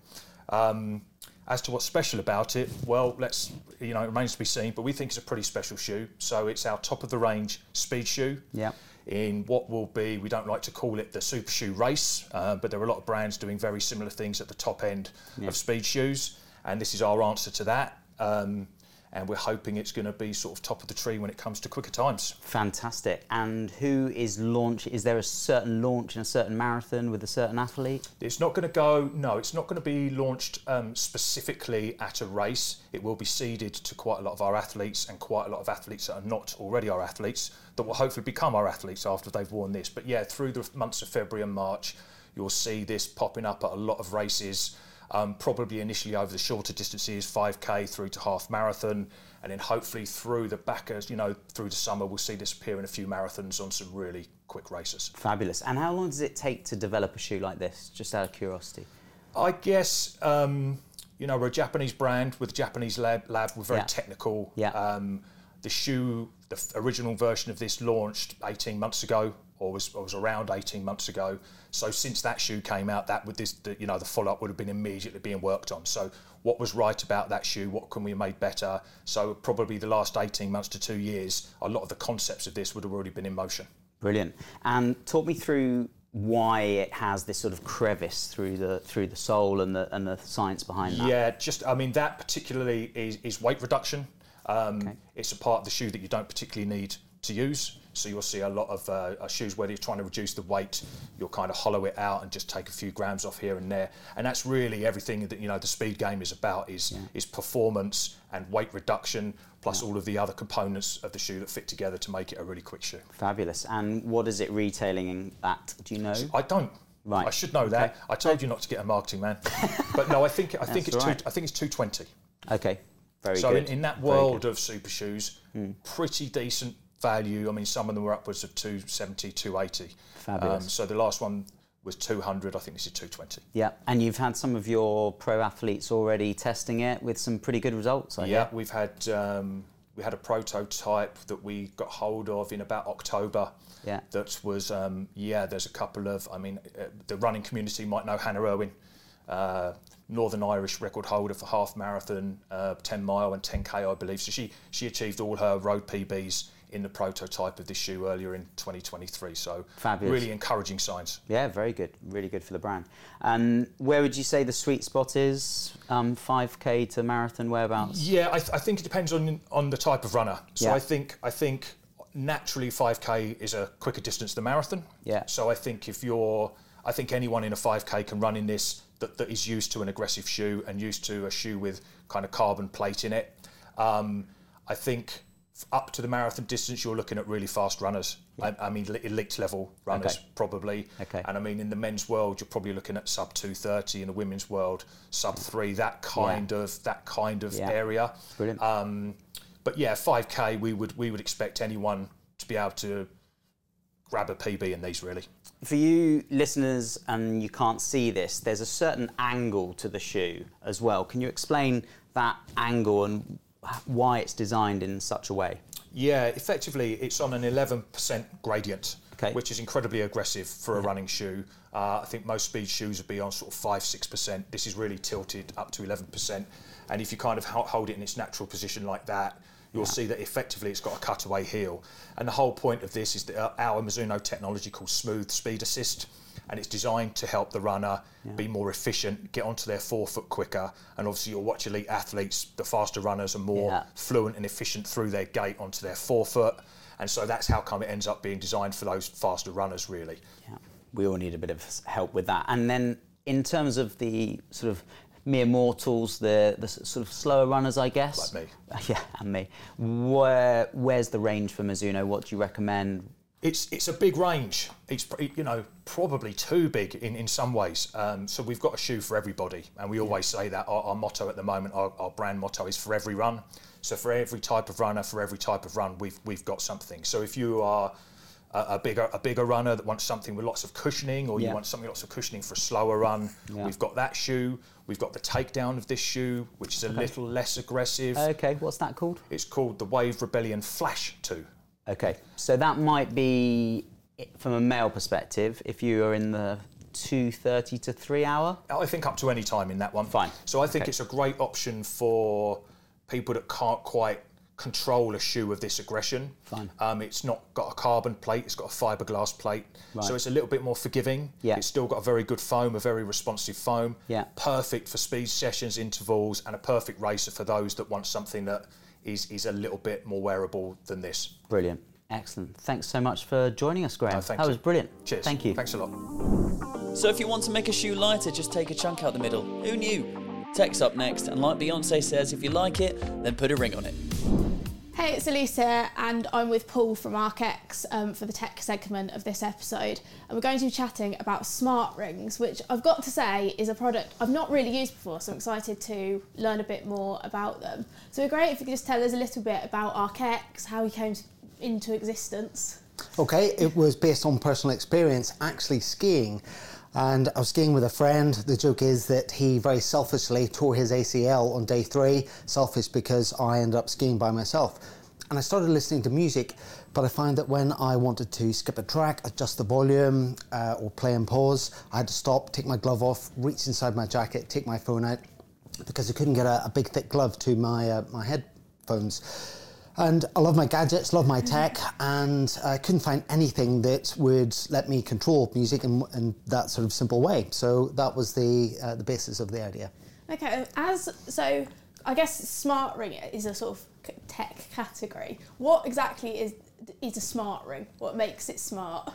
Um, as to what's special about it, well, let's you know, it remains to be seen. But we think it's a pretty special shoe. So it's our top of the range speed shoe. Yeah. In what will be, we don't like to call it the super shoe race, uh, but there are a lot of brands doing very similar things at the top end of speed shoes, and this is our answer to that. Um, and we're hoping it's going to be sort of top of the tree when it comes to quicker times. Fantastic. And who is launch? Is there a certain launch in a certain marathon with a certain athlete? It's not going to go, no, it's not going to be launched um, specifically at a race. It will be seeded to quite a lot of our athletes and quite a lot of athletes that are not already our athletes that will hopefully become our athletes after they've worn this. But yeah, through the months of February and March, you'll see this popping up at a lot of races. Um, probably initially over the shorter distances, 5k through to half marathon, and then hopefully through the back, as you know, through the summer, we'll see this appear in a few marathons on some really quick races. Fabulous. And how long does it take to develop a shoe like this? Just out of curiosity. I guess um, you know we're a Japanese brand with a Japanese lab. Lab we're very Yeah. technical. Yeah. Um, the shoe, the the original version of this launched 18 months ago, or was, or was around 18 months ago. So since that shoe came out, that would this, the, you know, the follow up would have been immediately being worked on. So what was right about that shoe? What can we have made better? So probably the last 18 months to two years, a lot of the concepts of this would have already been in motion. Brilliant. And talk me through why it has this sort of crevice through the through the sole and the and the science behind that. Yeah, just I mean that particularly is, is weight reduction. Um, Okay. It's a part of the shoe that you don't particularly need to use. So you'll see a lot of uh, uh, shoes where you're trying to reduce the weight, you'll kind of hollow it out and just take a few grams off here and there. And that's really everything that you know the speed game is about is is performance and weight reduction plus all of the other components of the shoe that fit together to make it a really quick shoe. Fabulous. And what is it retailing at? Do you know? I don't. Right. I should know that. Okay. I told you not to get a marketing man. but no, I think I think it's right. two, I think it's 220. Okay. Very So good. in, in that world. Of super shoes, pretty decent value. I mean, some of them were upwards of 270, 280. Fabulous. so the last one was 200. I think this is 220. Yeah, and you've had some of your pro athletes already testing it with some pretty good results. I Yeah, hear. we've had um, we had a prototype that we got hold of in about October. Yeah. That was um, yeah. There's a couple of I mean, uh, the running community might know Hannah Irwin, uh, Northern Irish record holder for half marathon, uh, 10 mile and 10k, I believe. So she she achieved all her road PBs in the prototype of this shoe earlier in 2023. So Fabulous. really encouraging signs. Yeah, very good. Really good for the brand. And where would you say the sweet spot is? Um, 5k to marathon, whereabouts? Yeah, I, th- I think it depends on on the type of runner. So Yeah. I think I think naturally 5k is a quicker distance than marathon. Yeah. So I think if you're, I think anyone in a 5k can run in this that, that is used to an aggressive shoe and used to a shoe with kind of carbon plate in it. Um, I think up to the marathon distance, you're looking at really fast runners. I, I mean, elite level runners Okay. probably. Okay. And I mean, in the men's world, you're probably looking at sub 230. In the women's world, sub three. That kind of that kind of Yeah. area. Brilliant. Um, but yeah, 5k, we would we would expect anyone to be able to grab a PB in these really. For you listeners, and you can't see this, there's a certain angle to the shoe as well. Can you explain that angle and why it's designed in such a way? Yeah, effectively, it's on an 11% gradient, Okay. which is incredibly aggressive for a running shoe. Uh, I think most speed shoes would be on sort of 5 6%. This is really tilted up to 11%. And if you kind of hold it in its natural position like that, you'll see that effectively it's got a cutaway heel. And the whole point of this is that uh, our Mizuno technology called Smooth Speed Assist. And it's designed to help the runner be more efficient, get onto their forefoot quicker. And obviously, you'll watch elite athletes, the faster runners are more Yeah. fluent and efficient through their gait onto their forefoot. And so that's how come it ends up being designed for those faster runners, really. Yeah, we all need a bit of help with that. And then, in terms of the sort of mere mortals, the the sort of slower runners, I guess. Like me. Yeah, and me. Where where's the range for Mizuno? What do you recommend? It's it's a big range. It's you know probably too big in, in some ways. Um, so we've got a shoe for everybody, and we always say that our, our motto at the moment, our, our brand motto is for every run. So for every type of runner, for every type of run, we've we've got something. So if you are a, a bigger a bigger runner that wants something with lots of cushioning, or you want something with lots of cushioning for a slower run, Yeah. we've got that shoe. We've got the takedown of this shoe, which is a little less aggressive. Okay, what's that called? it's called the Wave Rebellion Flash 2. Okay, so that might be from a male perspective. If you are in the two thirty to three hour. I think up to any time in that one. Fine. So I think Okay. it's a great option for people that can't quite control a shoe of this aggression. Fine. Um, it's not got a carbon plate, it's got a fiberglass plate. Right. So it's a little bit more forgiving. Yeah. It's still got a very good foam, a very responsive foam. Yeah. Perfect for speed sessions, intervals, and a perfect racer for those that want something that is, is a little bit more wearable than this. Brilliant, excellent. Thanks so much for joining us, Graham. No, thank that you. was brilliant. Cheers. Thank you. Thanks a lot. So if you want to make a shoe lighter, just take a chunk out the middle. Who knew? Tech's up next, and like Beyonce says, if you like it, then put a ring on it. Hey, it's here, and I'm with Paul from ArcX um, for the tech segment of this episode. And we're going to be chatting about smart rings, which I've got to say is a product I've not really used before, so I'm excited to learn a bit more about them. So it'd be great if you could just tell us a little bit about ArcX, how he came into existence. Okay, it was based on personal experience actually skiing. And I was skiing with a friend. The joke is that he very selfishly tore his ACL on day three. Selfish because I ended up skiing by myself. and I started listening to music, but I found that when I wanted to skip a track, adjust the volume, uh, or play and pause, I had to stop, take my glove off, reach inside my jacket, take my phone out, because I couldn't get a, a big thick glove to my uh, my headphones. And I love my gadgets, love my tech, and I couldn't find anything that would let me control music in, in that sort of simple way. So that was the uh, the basis of the idea. Okay, as so, I guess smart ring is a sort of tech category. What exactly is is a smart ring? What makes it smart?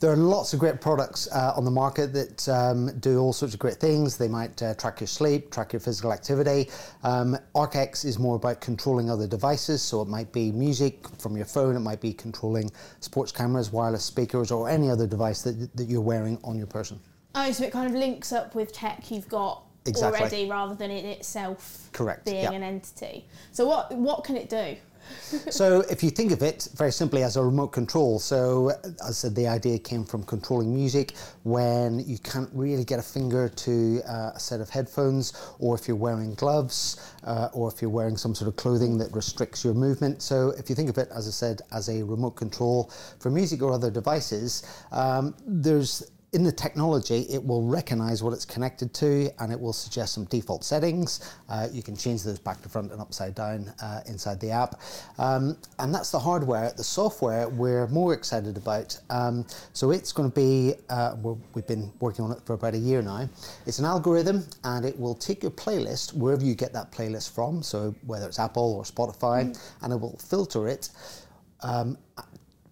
There are lots of great products uh, on the market that um, do all sorts of great things. They might uh, track your sleep, track your physical activity. Um, ArcX is more about controlling other devices, so it might be music from your phone, it might be controlling sports cameras, wireless speakers, or any other device that, that you're wearing on your person. Oh, so it kind of links up with tech you've got Exactly. already, rather than it itself Correct, being yeah. an entity. So what what can it do? So if you think of it very simply as a remote control, so as I said, the idea came from controlling music when you can't really get a finger to uh, a set of headphones, or if you're wearing gloves, uh, or if you're wearing some sort of clothing that restricts your movement. So if you think of it, as I said, as a remote control for music or other devices, um, there's in the technology, it will recognize what it's connected to and it will suggest some default settings. Uh, you can change those back to front and upside down uh, inside the app. Um, and that's the hardware. The software we're more excited about. Um, so it's going to be, uh, we've been working on it for about a year now. It's an algorithm and it will take your playlist wherever you get that playlist from, so whether it's Apple or Spotify, and it will filter it. Um,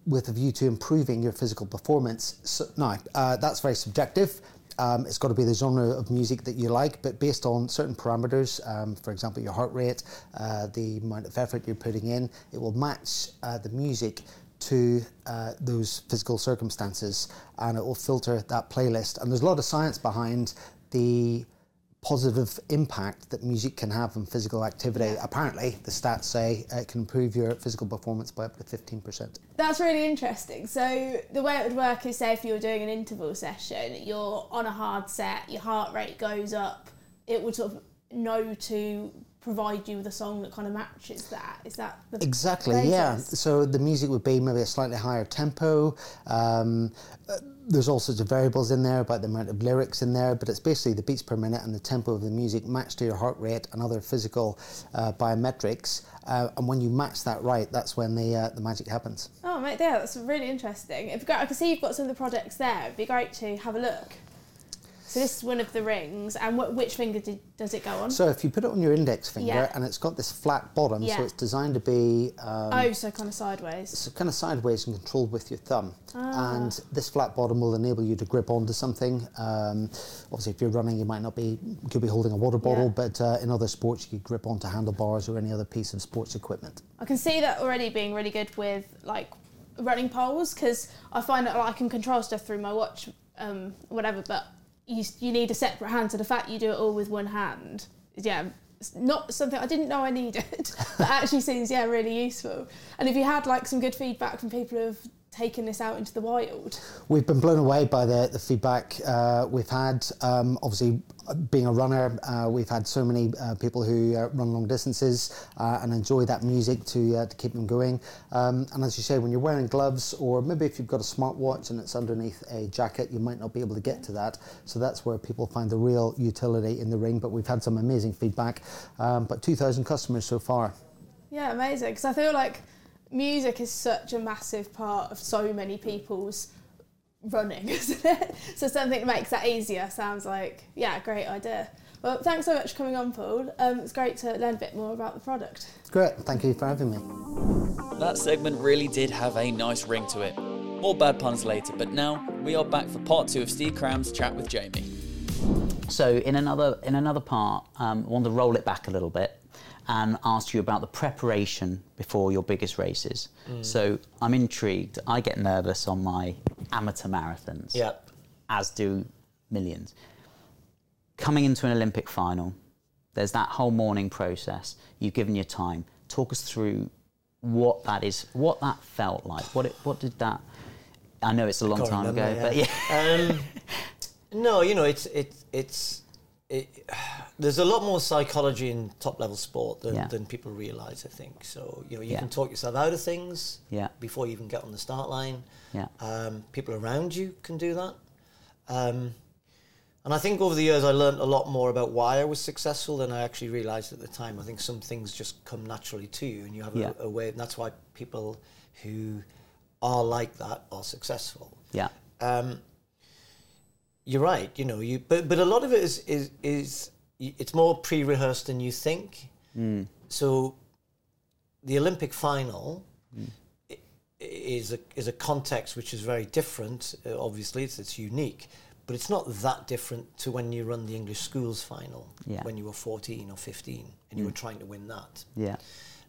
with a view to improving your physical performance. So, now, uh, that's very subjective. Um, it's got to be the genre of music that you like, but based on certain parameters, um, for example, your heart rate, uh, the amount of effort you're putting in, it will match uh, the music to uh, those physical circumstances and it will filter that playlist. And there's a lot of science behind the positive impact that music can have on physical activity. Apparently, the stats say it can improve your physical performance by up to 15%. That's really interesting. So the way it would work is, say, if you were doing an interval session, you're on a hard set, your heart rate goes up. It would sort of know to provide you with a song that kind of matches that. Is that the Exactly, yeah. So the music would be maybe a slightly higher tempo. Um, uh, there's all sorts of variables in there about the amount of lyrics in there, but it's basically the beats per minute and the tempo of the music matched to your heart rate and other physical uh, biometrics. Uh, and when you match that right, that's when the uh, the magic happens. Oh, mate, yeah, that's really interesting. It'd be great. I can see you've got some of the products there. It'd be great to have a look. This is one of the rings, and wh- which finger did, does it go on? So if you put it on your index finger Yeah. and it's got this flat bottom, Yeah. so it's designed to be um, oh, so kind of sideways. so kind of sideways and controlled with your thumb. Ah. And this flat bottom will enable you to grip onto something. Um, obviously, if you're running, you might not be, you could be holding a water bottle, Yeah. but uh, in other sports, you could grip onto handlebars or any other piece of sports equipment. I can see that already being really good with like running poles because I find that like, I can control stuff through my watch, um, whatever. But you you need a separate hand, so the fact you do it all with one hand, yeah, it's not something I didn't know I needed, but actually seems yeah really useful. And if you had like some good feedback from people who taken this out into the wild, We've been blown away by the, the feedback uh, we've had. Um, obviously, uh, being a runner, uh, we've had so many uh, people who uh, run long distances uh, and enjoy that music to, uh, to keep them going. Um, and as you say, when you're wearing gloves, or maybe if you've got a smartwatch and it's underneath a jacket, you might not be able to get to that. So that's where people find the real utility in the ring. But we've had some amazing feedback. Um, but 2,000 customers so far. yeah, amazing. Because I feel like music is such a massive part of so many people's running, isn't it? So something that makes that easier sounds like, yeah, great idea. Well, thanks so much for coming on, Paul. Um, it's great to learn a bit more about the product. Great. Thank you for having me. That segment really did have a nice ring to it. More bad puns later, but now we are back for part two of Steve Cram's chat with Jamie. So in another in another part, um, I want to roll it back a little bit and ask you about the preparation before your biggest races. So I'm intrigued. I get nervous on my amateur marathons, Yeah. as do millions. Coming into an Olympic final, there's that whole morning process. You've given your time. Talk us through what that is, what that felt like. What it, what did that? I know it's a long time remember, ago, but yeah. um, no, you know, it's it's it's it, there's a lot more psychology in top level sport than, Yeah. than people realize. I think so. You know, you Yeah. can talk yourself out of things Yeah. before you even get on the start line. Yeah. Um, people around you can do that. Um, and I think over the years I learned a lot more about why I was successful than I actually realized at the time. I think some things just come naturally to you and you have a, a way, and that's why people who are like that are successful. Yeah. Um, you're right, you know, you but but a lot of it is is is it's more pre-rehearsed than you think. Mm. So the Olympic final mm. i- is a is a context which is very different. Uh, obviously, it's it's unique, but it's not that different to when you run the English schools final Yeah. when you were 14 or 15 and you were mm. trying to win that. Yeah.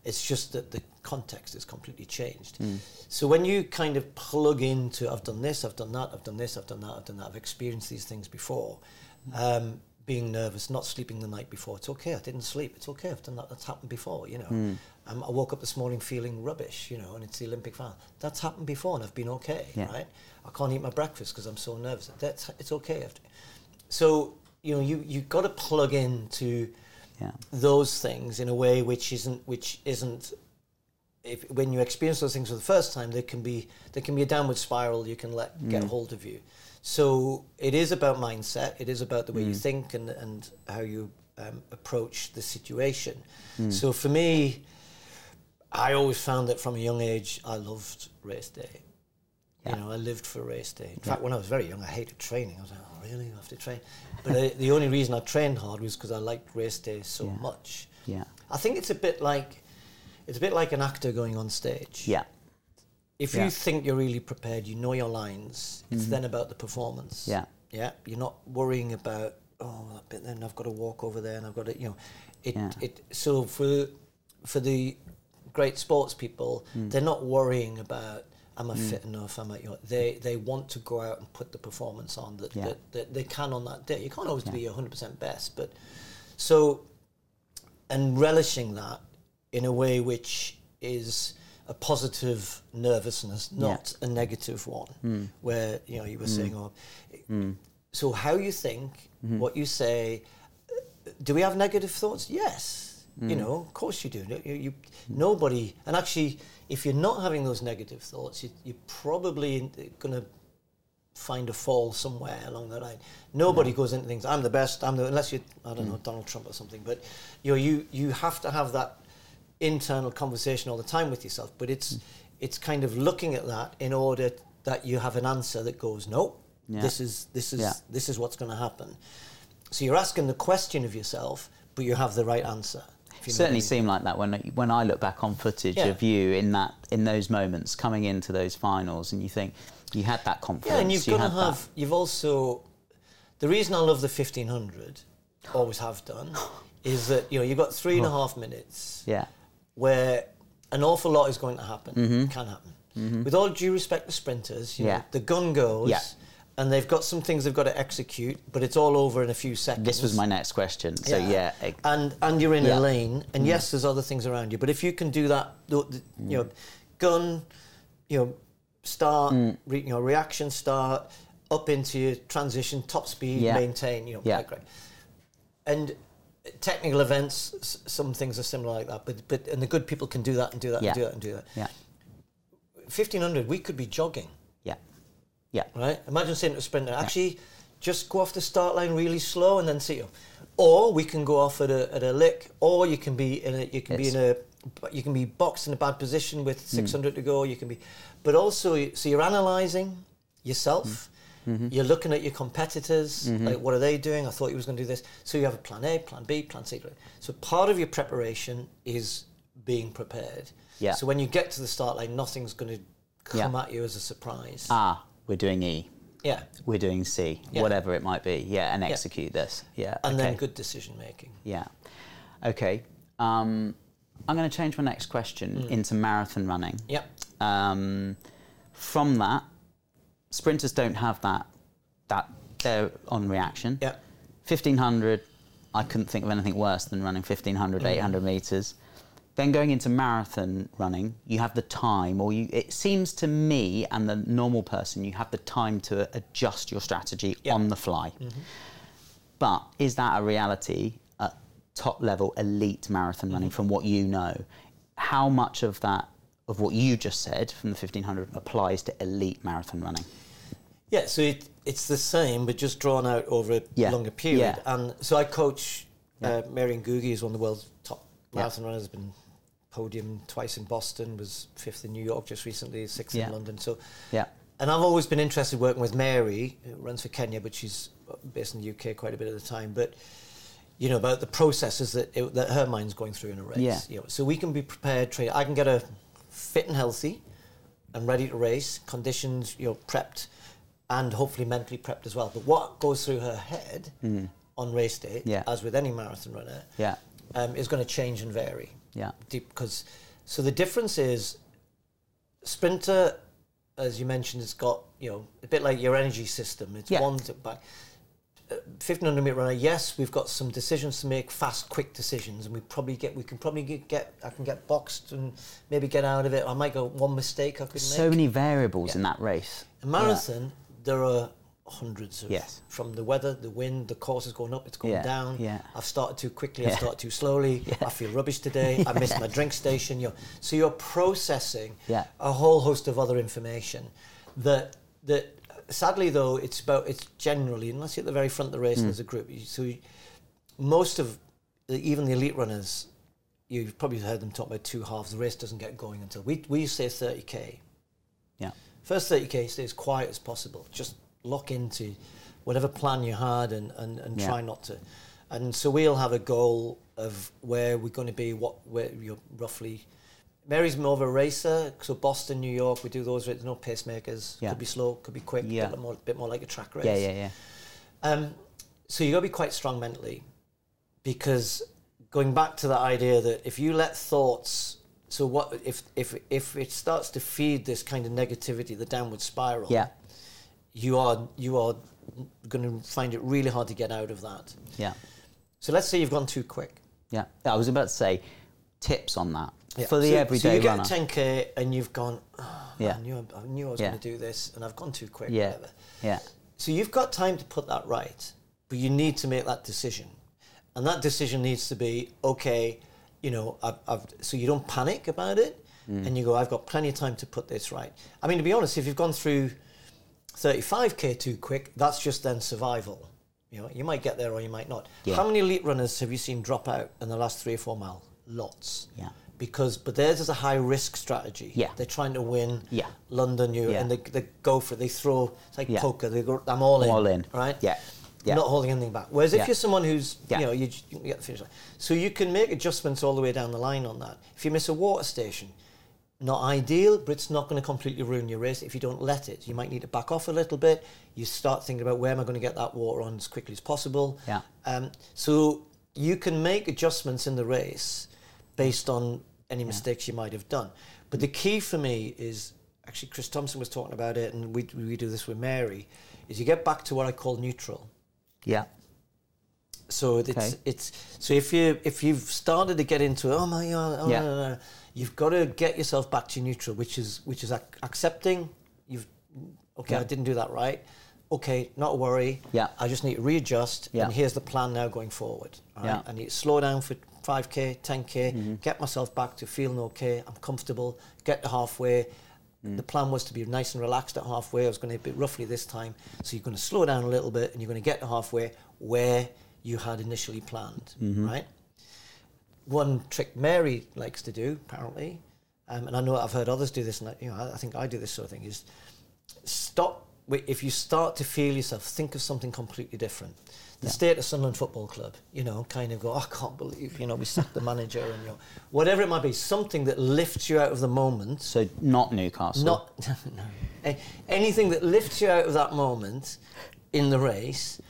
It's just that the context is completely changed. So when you kind of plug into, I've done this, I've done that, I've done this, I've done that, I've done that, I've experienced these things before. Um, being nervous, not sleeping the night before, it's okay. I didn't sleep. It's okay. I've done that. That's happened before. You know, um, I woke up this morning feeling rubbish. You know, and it's the Olympic final. That's happened before, and I've been okay. Yeah. Right? I can't eat my breakfast because I'm so nervous. That's it's okay. So you know, you you got to plug into Yeah. those things in a way which isn't which isn't if when you experience those things for the first time there can be there can be a downward spiral you can let get mm. hold of you. So it is about mindset it is about the way you mm. think and and how you um, approach the situation. Mm. So for me i always found that from a young age i loved race day Yeah. you know, I lived for race day. In fact, when I was very young, I hated training. I was like, oh, really? You have to train? But I, the only reason I trained hard was because I liked race day so Yeah. much. Yeah. I think it's a bit like it's a bit like an actor going on stage. Yeah. If Yeah. you think you're really prepared, you know your lines. It's then about the performance. Yeah. Yeah. You're not worrying about oh, that bit then I've got to walk over there and I've got to you know, it Yeah. it. So for for the great sports people, Mm. they're not worrying about am I mm. fit enough? Am I? You know, they they want to go out and put the performance on that, Yeah. that, that they can on that day. You can't always be hundred percent best, but so and relishing that in a way which is a positive nervousness, not a negative one, mm. where you know you were mm. saying, "Oh." So how you think, mm-hmm. what you say. Do we have negative thoughts? Yes. You mm. know, of course you do. You, you, nobody, and actually, if you're not having those negative thoughts, you, you're probably going to find a fall somewhere along the line. Nobody mm. goes into things. I'm the best. I'm the unless you I don't know mm. Donald Trump or something. But you know you you have to have that internal conversation all the time with yourself. But it's it's kind of looking at that in order that you have an answer that goes no. Yeah. This is this is Yeah. this is what's going to happen. So you're asking the question of yourself, but you have the right answer. You know what I certainly mean. seem like that when when I look back on footage Yeah. of you in that in those moments coming into those finals, and you think you had that confidence. Yeah, and you've you got to had that- You've also. The reason I love the fifteen hundred, always have done, is that you know you've got three and a half minutes Yeah, where an awful lot is going to happen. Can happen. With all due respect to sprinters, you Mm-hmm. Yeah. know, the gun goes. Yeah. And they've got some things they've got to execute, but it's all over in a few seconds. this was my next question. So yeah, it- and and you're in Yeah. A lane, and yes, there's other things around you, but if you can do that, you know, gun, you know, start, Mm. re, you know, reaction start, up into your transition, top speed, Yeah. maintain, you know, Yeah. great. And technical events, s- some things are similar like that, but but and the good people can do that and do that Yeah. and do that and do that. yeah, 1500, we could be jogging yeah, yeah, right? Imagine saying to a sprinter, actually, just go off the start line really slow and then see you. Or we can go off at a, at a lick, or you can be in a you can be in a you can be boxed in a bad position with hmm. 600 to go. You can be, but also so you're analysing yourself. Mm-hmm. Mm-hmm. You're looking at your competitors, mm-hmm. like what are they doing? I thought you was going to do this. So you have a plan A, plan B, plan C. So part of your preparation is being prepared. Yeah. So when you get to the start line, nothing's going to come Yeah. at you as a surprise. Ah, we're doing E. yeah. We're doing C, Yeah. whatever it might be. Yeah, and execute this. Yeah, and then good decision making. Yeah. Okay. Um, I'm going to change my next question Mm. into marathon running. Yep. Um, from that, sprinters don't have that. That they're on reaction. Yep. 1500, I couldn't think of anything worse than running 1500, Mm. 800 meters. Then going into marathon running, you have the time, or you. It seems to me and the normal person, you have the time to adjust your strategy Yeah. on the fly. But is that a reality at top level elite marathon running from what you know? How much of that, of what you just said from the 1500 applies to elite marathon running? Yeah, so it, it's the same, but just drawn out over a Yeah. longer period. Yeah. And so I coach uh, Mary Ngugi, who's one of the world's top marathon runners. Been podium twice in Boston, was fifth in New York just recently, sixth Yeah. in London. So, Yeah. and I've always been interested working with Mary, who runs for Kenya, but she's based in the UK quite a bit of the time. But you know about the processes that it, that her mind's going through in a race. Yeah. You know, so we can be prepared. Train. I can get her fit and healthy, and ready to race. Conditions, you know, prepped, and hopefully mentally prepped as well. But what goes through her head on race day, Yeah. as with any marathon runner, Yeah. um, is going to change and vary. Yeah. Deep because so the difference is sprinter, as you mentioned, it's got you know a bit like your energy system. It's Yeah. one by. back. Uh, 1500 meter runner. Yes, we've got some decisions to make, fast, quick decisions, and we probably get we can probably get, get I can get boxed and maybe get out of it. I might go one mistake I could So make. many variables Yeah. in that race. A marathon, there are hundreds of Yes. from the weather, the wind, the course is going up, it's going Yeah, down. yeah. I've started too quickly, Yeah. I've started too slowly, I feel rubbish today, I missed my drink station. You know, so you're processing Yeah. a whole host of other information that that sadly though it's about it's generally unless you're at the very front of the Mm. race and there's a group you, so you, most of the, even the elite runners you've probably heard them talk about two halves the race doesn't get going until we we say 30k Yeah. First 30k, stay as quiet as possible. Just lock into whatever plan you had and, and, and Yeah. try not to. And so we'll have a goal of where we're going to be, what where you're roughly. Mary's more of a racer, so Boston, New York, we do those. There's no pacemakers. Yeah. Could be slow, could be quick. Yeah. Bit more, bit more like a track race. Yeah, yeah, yeah. Um, so you got to be quite strong mentally, because going back to that idea that if you let thoughts, so what if if if it starts to feed this kind of negativity, the downward spiral, Yeah. You are you are going to find it really hard to get out of that. Yeah. So let's say you've gone too quick. Yeah. I was about to say tips on that Yeah. for the so, everyday so you get runner. 10k and you've gone. Oh, Yeah. I knew I, I knew I was Yeah. going to do this, and I've gone too quick. yeah. Whatever. Yeah. So you've got time to put that right, but you need to make that decision, and that decision needs to be okay. You know, I've, I've, so you don't panic about it, Mm. and you go, "I've got plenty of time to put this right." I mean, to be honest, if you've gone through 35k too quick, that's just then survival. You know, you might get there or you might not. Yeah. How many elite runners have you seen drop out in the last three or four miles? Lots. Yeah. Because, but theirs is a high risk strategy. Yeah. They're trying to win. Yeah. London, you Yeah. and they, they go for it. They throw. It's like Yeah. poker. They go. I'm all in. All in. Right. Yeah. Yeah. Not holding anything back. Whereas if you're someone who's, Yeah. you know, you, you get the finish line. So you can make adjustments all the way down the line on that. If you miss a water station, not ideal, but it's not going to completely ruin your race if you don't let it. You might need to back off a little bit. You start thinking about where am I going to get that water on as quickly as possible. Yeah. Um, so you can make adjustments in the race based on any mistakes you might have done. But the key for me is actually Chris Thompson was talking about it, and we we do this with Mary. Is you get back to what I call neutral. Yeah. So it's Okay. it's so if you if you've started to get into oh my god oh Yeah. no, no, no, you've got to get yourself back to neutral, which is which is ac- accepting you've okay Yeah. I didn't do that right. Okay, not a worry. Yeah. I just need to readjust, Yeah. and here's the plan now going forward. right? Yeah. Mm-hmm. I need to slow down for 5k, 10k, get myself back to feeling okay. I'm comfortable. Get to halfway. Mm. The plan was to be nice and relaxed at halfway. I was going to be roughly this time. So you're going to slow down a little bit, and you're going to get to halfway where you had initially planned, Mm-hmm. right? One trick Mary likes to do, apparently, um, and I know I've heard others do this, and I, you know, I, I think I do this sort of thing, is stop. If you start to feel yourself, think of something completely different. The Yeah. state of Sunderland Football Club, you know, kind of go, I can't believe, you know, we sacked the manager, and you know, whatever it might be, something that lifts you out of the moment. So not Newcastle. Not no. Anything that lifts you out of that moment in the race.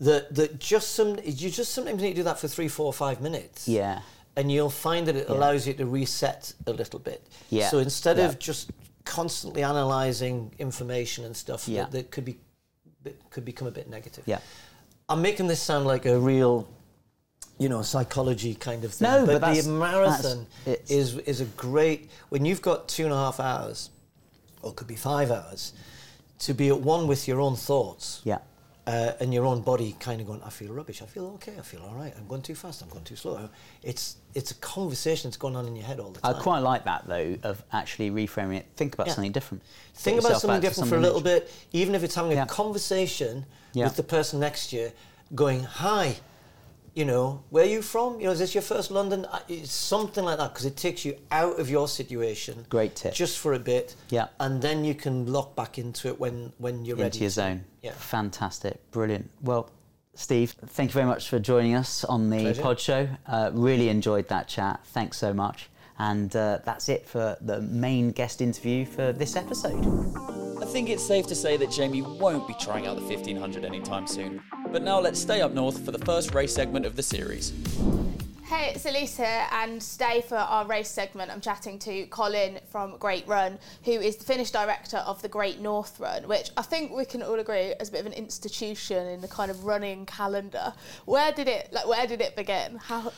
That that just some you just sometimes need to do that for three, four, five minutes. Yeah. And you'll find that it Yeah. allows you to reset a little bit. Yeah. So instead Yeah. of just constantly analysing information and stuff Yeah. that, that could be that could become a bit negative. Yeah. I'm making this sound like a real, you know, psychology kind of thing. No, but, but the marathon is is a great when you've got two and a half hours, or it could be five hours, to be at one with your own thoughts Yeah. Uh, and your own body kind of going, I feel rubbish, I feel okay, I feel all right, I'm going too fast, I'm going too slow. It's it's a conversation that's going on in your head all the time. I quite like that though of actually reframing it. Think about Yeah. something different. Think about something different for a little bit, even if it's having Yeah. a conversation Yeah. with the person next to you, going, "Hi, you know, where are you from? You know, is this your first London?" It's something like that because it takes you out of your situation. Great tip. Just for a bit. Yeah. And then you can lock back into it when when you're ready. into your zone. Yeah. Fantastic. Brilliant. Well, Steve, thank you very much for joining us on the Pleasure. pod show. Uh, really enjoyed that chat. Thanks so much. And uh, that's it for the main guest interview for this episode. I think it's safe to say that Jamie won't be trying out the 1500 anytime soon. But now let's stay up north for the first race segment of the series. Hey, it's Elise here, and today for our race segment, I'm chatting to Colin from Great Run, who is the finish director of the Great North Run, which I think we can all agree is a bit of an institution in the kind of running calendar. Where did it, like, where did it begin? How?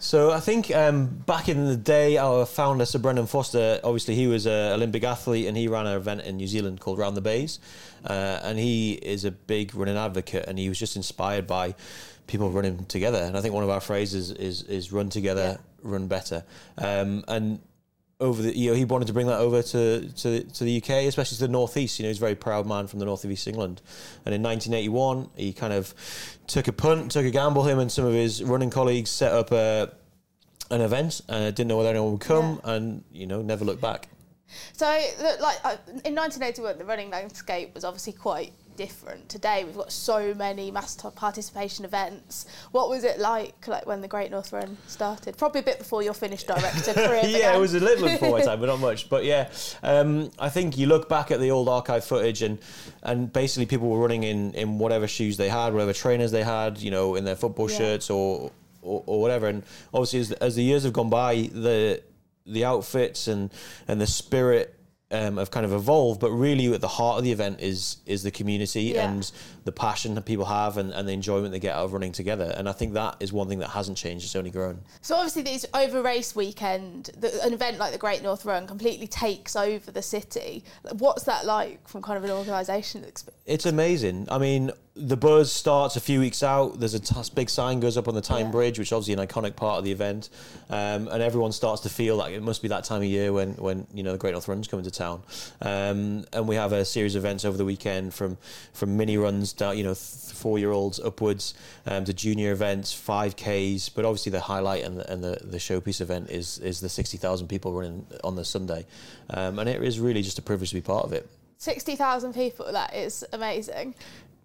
So I think um, back in the day, our founder Sir Brendan Foster, obviously he was an Olympic athlete and he ran an event in New Zealand called Round the Bays, uh, and he is a big running advocate, and he was just inspired by people running together. And I think one of our phrases is is run together, run better, um, and. Over the, you know, he wanted to bring that over to, to to the UK, especially to the northeast. You know, he's a very proud man from the north of East England. And in 1981, he kind of took a punt, took a gamble. Him and some of his running colleagues set up a, an event and didn't know whether anyone would come and you know never looked back So, like uh, in 1981, the running landscape was obviously quite different. Today, we've got so many mass participation events. What was it like, like when the Great North Run started? Probably a bit before your finish director career. yeah it was a little bit before my time but not much but yeah um, I think you look back at the old archive footage and and basically people were running in in whatever shoes they had whatever trainers they had you know in their football Yeah. shirts or, or or whatever and obviously as, as the years have gone by the the outfits and and the spirit um, have kind of evolved, but really at the heart of the event is is the community Yeah. and the passion that people have and, and the enjoyment they get out of running together. And I think that is one thing that hasn't changed; it's only grown. So obviously, these over race weekend, the, an event like the Great North Run completely takes over the city. What's that like from kind of an organisation experience? It's amazing. I mean, the buzz starts a few weeks out. There's a t- big sign goes up on the Tyne Yeah. Bridge, which is obviously an iconic part of the event, um, and everyone starts to feel like it must be that time of year when, when you know the Great North Run's coming to town. Um, and we have a series of events over the weekend from from mini runs down, you know, four year olds upwards, um, to junior events, five Ks. But obviously the highlight and the, and the, the showpiece event is is the sixty thousand people running on the Sunday, um, and it is really just a privilege to be part of it. Sixty thousand people. That is amazing.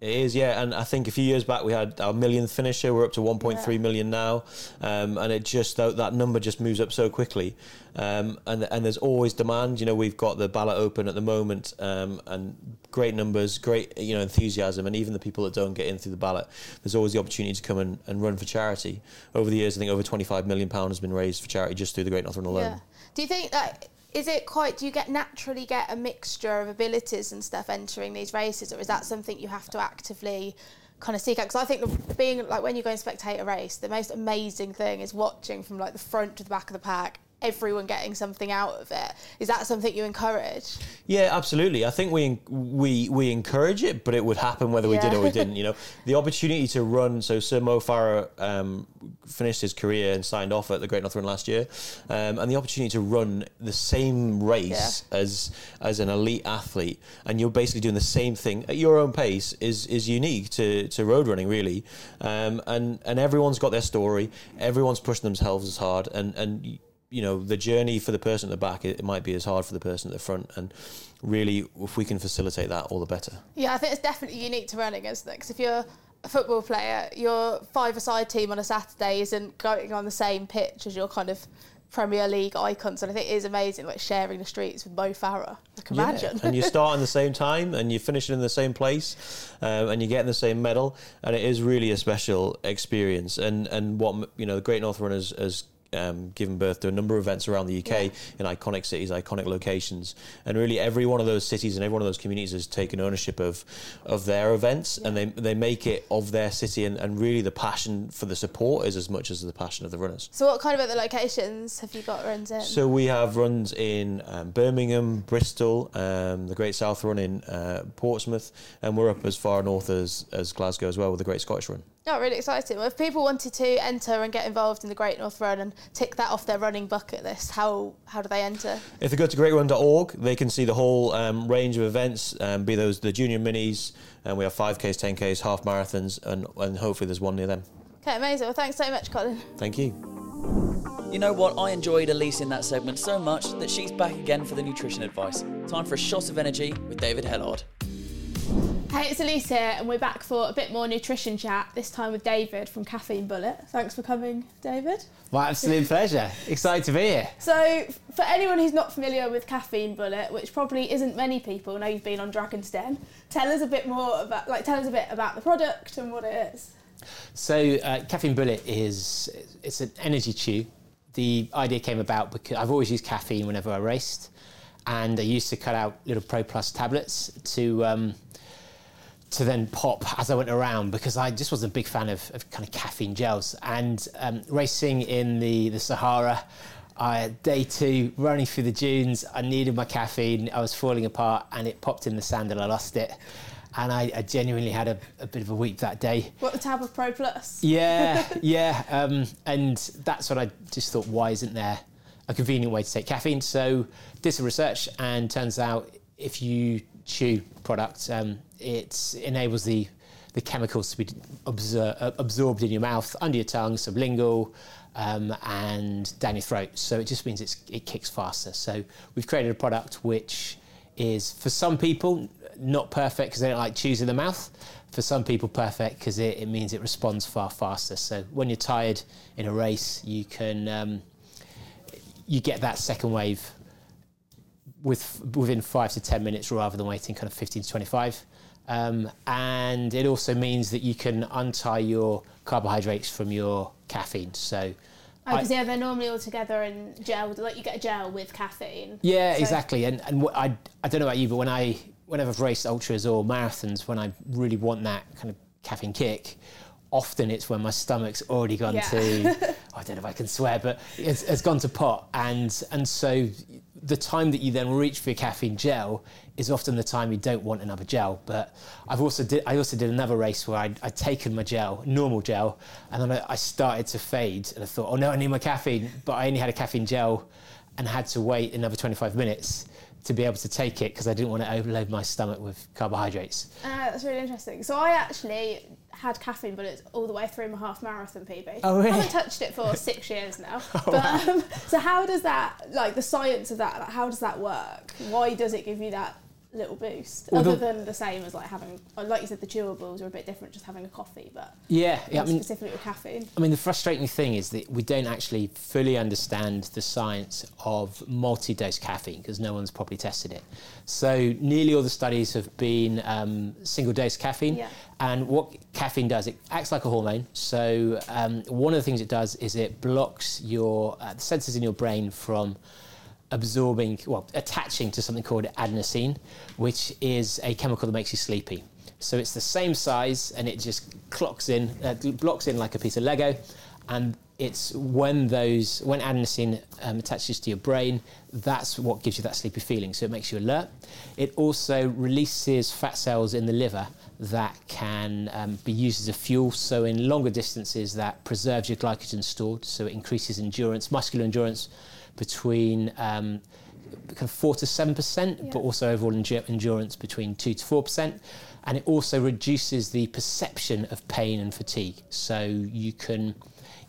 It is, yeah, and I think a few years back we had our millionth finisher. We're up to 1.3 Yeah. million now, um, and it just that, that number just moves up so quickly. Um, and and there's always demand. You know, we've got the ballot open at the moment, um, and great numbers, great you know enthusiasm, and even the people that don't get in through the ballot, there's always the opportunity to come and, and run for charity. Over the years, I think over 25 million pound has been raised for charity just through the Great North Run alone. Yeah. Do you think that is it quite? Do you get naturally get a mixture of abilities and stuff entering these races, or is that something you have to actively? Kind of seek out because I think being like when you go and spectate a race, the most amazing thing is watching from like the front to the back of the pack, everyone getting something out of it. Is that something you encourage? Yeah, absolutely. I think we we we encourage it, but it would happen whether we did or we didn't. You know, the opportunity to run. So Sir Mo Farah um, finished his career and signed off at the Great North Run last year, um, and the opportunity to run the same race as as an elite athlete, and you're basically doing the same thing at your own pace is is unique to to road running really, um, and and everyone's got their story. Everyone's pushing themselves as hard, and and you know the journey for the person at the back it, it might be as hard for the person at the front and really if we can facilitate that all the better Yeah, I think it's definitely unique to running, isn't it? Because if you're a football player, your five-a-side team on a Saturday isn't going on the same pitch as your kind of Premier League icons, and I think it is amazing, like sharing the streets with Mo Farah. I can imagine. and you start in the same time and you finish in the same place um, and you get the same medal and it is really a special experience and and what you know the Great North Run has, has um, given birth to a number of events around the UK Yeah. in iconic cities, iconic locations, and really every one of those cities and every one of those communities has taken ownership of of their events, and they they make it of their city, and, and really the passion for the support is as much as the passion of the runners. So, what kind of other locations have you got runs in? So we have runs in um, Birmingham, Bristol, um, the Great South Run in uh, Portsmouth, and we're up as far north as, as Glasgow as well with the Great Scottish Run. Oh, really exciting. Well, if people wanted to enter and get involved in the Great North Run and tick that off their running bucket list, how how do they enter? If they go to greatrun.org, they can see the whole um, range of events, um, be those the junior minis, and we have 5Ks, 10Ks, half marathons, and, and hopefully there's one near them. Okay, amazing. Well, thanks so much, Colin. Thank you. You know what? I enjoyed Elise in that segment so much that she's back again for the nutrition advice. Time for a shot of energy with David Hellard. Hey, it's Elise here, and we're back for a bit more nutrition chat. This time with David from Caffeine Bullet. Thanks for coming, David. My absolute pleasure. Excited to be here. So, for anyone who's not familiar with Caffeine Bullet, which probably isn't many people, know you've been on Dragons' Den. Tell us a bit more about, like, tell us a bit about the product and what it is. So, uh, Caffeine Bullet is it's an energy chew. The idea came about because I've always used caffeine whenever I raced, and I used to cut out little Pro Plus tablets to um, to then pop as I went around because I just wasn't a big fan of, of kind of caffeine gels. And um, racing in the, the Sahara, I, day two, running through the dunes, I needed my caffeine, I was falling apart, and it popped in the sand and I lost it. And I, I genuinely had a, a bit of a week that day. What the tab of Pro Plus? Yeah, yeah. Um, and that's what I just thought, why isn't there a convenient way to take caffeine? So did some research and turns out if you chew product, um, it enables the, the chemicals to be absor- absorbed in your mouth, under your tongue, sublingual, um, and down your throat. So it just means it kicks faster. So we've created a product which is for some people not perfect because they don't like chews in the mouth. For some people, perfect because it, it means it responds far faster. So when you're tired in a race, you can um, you get that second wave with within five to ten minutes rather than waiting kind of 15 to 25. Um, and it also means that you can untie your carbohydrates from your caffeine. So Oh, because yeah, they're normally all together in gel. Like you get a gel with caffeine. Yeah, So- exactly. And and what I I don't know about you, but when I whenever I've raced ultras or marathons, when I really want that kind of caffeine kick, often it's when my stomach's already gone Yeah. to I don't know if I can swear, but it's, it's gone to pot, and and so the time that you then reach for your caffeine gel is often the time you don't want another gel. But I've also did I also did another race where I'd, I'd taken my gel, normal gel, and then I, I started to fade, and I thought, oh no, I need my caffeine, but I only had a caffeine gel, and had to wait another 25 minutes to be able to take it because I didn't want to overload my stomach with carbohydrates. Uh, that's really interesting. So I actually had caffeine bullets all the way through my half marathon PB. Oh, really? I haven't touched it for six years now. but um, so how does that, like the science of that, like, how does that work? Why does it give you that little boost? Well, Other the- than the same as like having, like you said, the chewables are a bit different, just having a coffee, but Yeah, yeah. I mean, specifically with caffeine. I mean, the frustrating thing is that we don't actually fully understand the science of multi-dose caffeine because no one's properly tested it. So nearly all the studies have been um, single-dose caffeine. Yeah. And what caffeine does, it acts like a hormone. So um, one of the things it does is it blocks your uh, the sensors in your brain from absorbing, well, attaching to something called adenosine, which is a chemical that makes you sleepy. So it's the same size and it just clocks in, uh, blocks in like a piece of Lego. And it's when those, when adenosine um, attaches to your brain, that's what gives you that sleepy feeling. So it makes you alert. It also releases fat cells in the liver that can um, be used as a fuel. So in longer distances, that preserves your glycogen stored. So it increases endurance, muscular endurance between um, kind of four to seven percent, but also overall endu- endurance between two to four percent. And it also reduces the perception of pain and fatigue. So you can,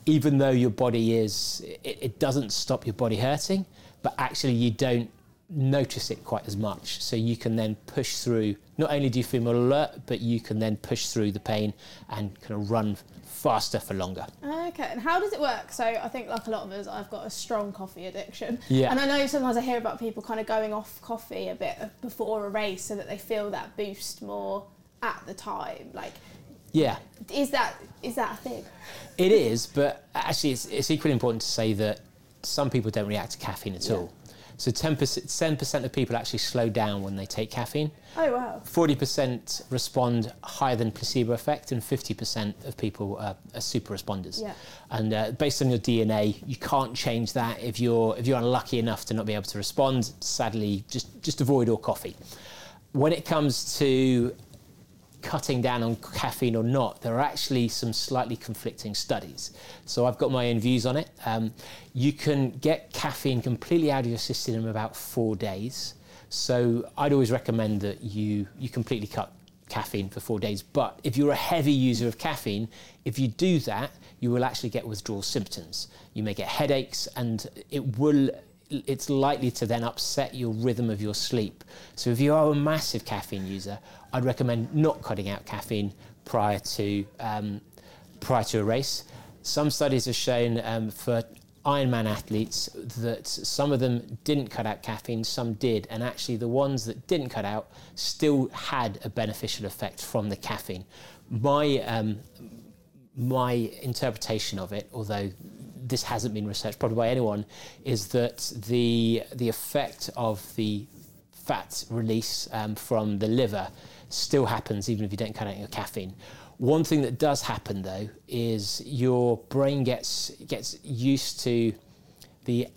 even though your body is, it, it doesn't stop your body hurting, but actually you don't notice it quite as much. So you can then push through. Not only do you feel more alert, but you can then push through the pain and kind of run faster for longer. Okay, and how does it work? So I think, like a lot of us, I've got a strong coffee addiction. Yeah. And I know sometimes I hear about people kind of going off coffee a bit before a race so that they feel that boost more at the time. Like, Yeah, Is that is that a thing? It is, but actually, it's, it's equally important to say that some people don't react to caffeine at all. So 10%, 10% of people actually slow down when they take caffeine. Oh wow. 40% respond higher than placebo effect, and 50% of people are, are super responders. Yeah. And uh, based on your DNA, you can't change that. If you're if you're unlucky enough to not be able to respond, sadly, just just avoid all coffee. When it comes to cutting down on caffeine or not, there are actually some slightly conflicting studies. So I've got my own views on it. Um, you can get caffeine completely out of your system in about four days. So I'd always recommend that you you completely cut caffeine for four days. But if you're a heavy user of caffeine, if you do that, you will actually get withdrawal symptoms. You may get headaches, and it will. It's likely to then upset your rhythm of your sleep. So if you are a massive caffeine user, I'd recommend not cutting out caffeine prior to um, prior to a race. Some studies have shown um, for Ironman athletes that some of them didn't cut out caffeine, some did, and actually the ones that didn't cut out still had a beneficial effect from the caffeine. My um, my interpretation of it, although this hasn't been researched probably by anyone, is that the the effect of the fat release um, from the liver still happens even if you don't cut out your caffeine. One thing that does happen though is your brain gets gets used to the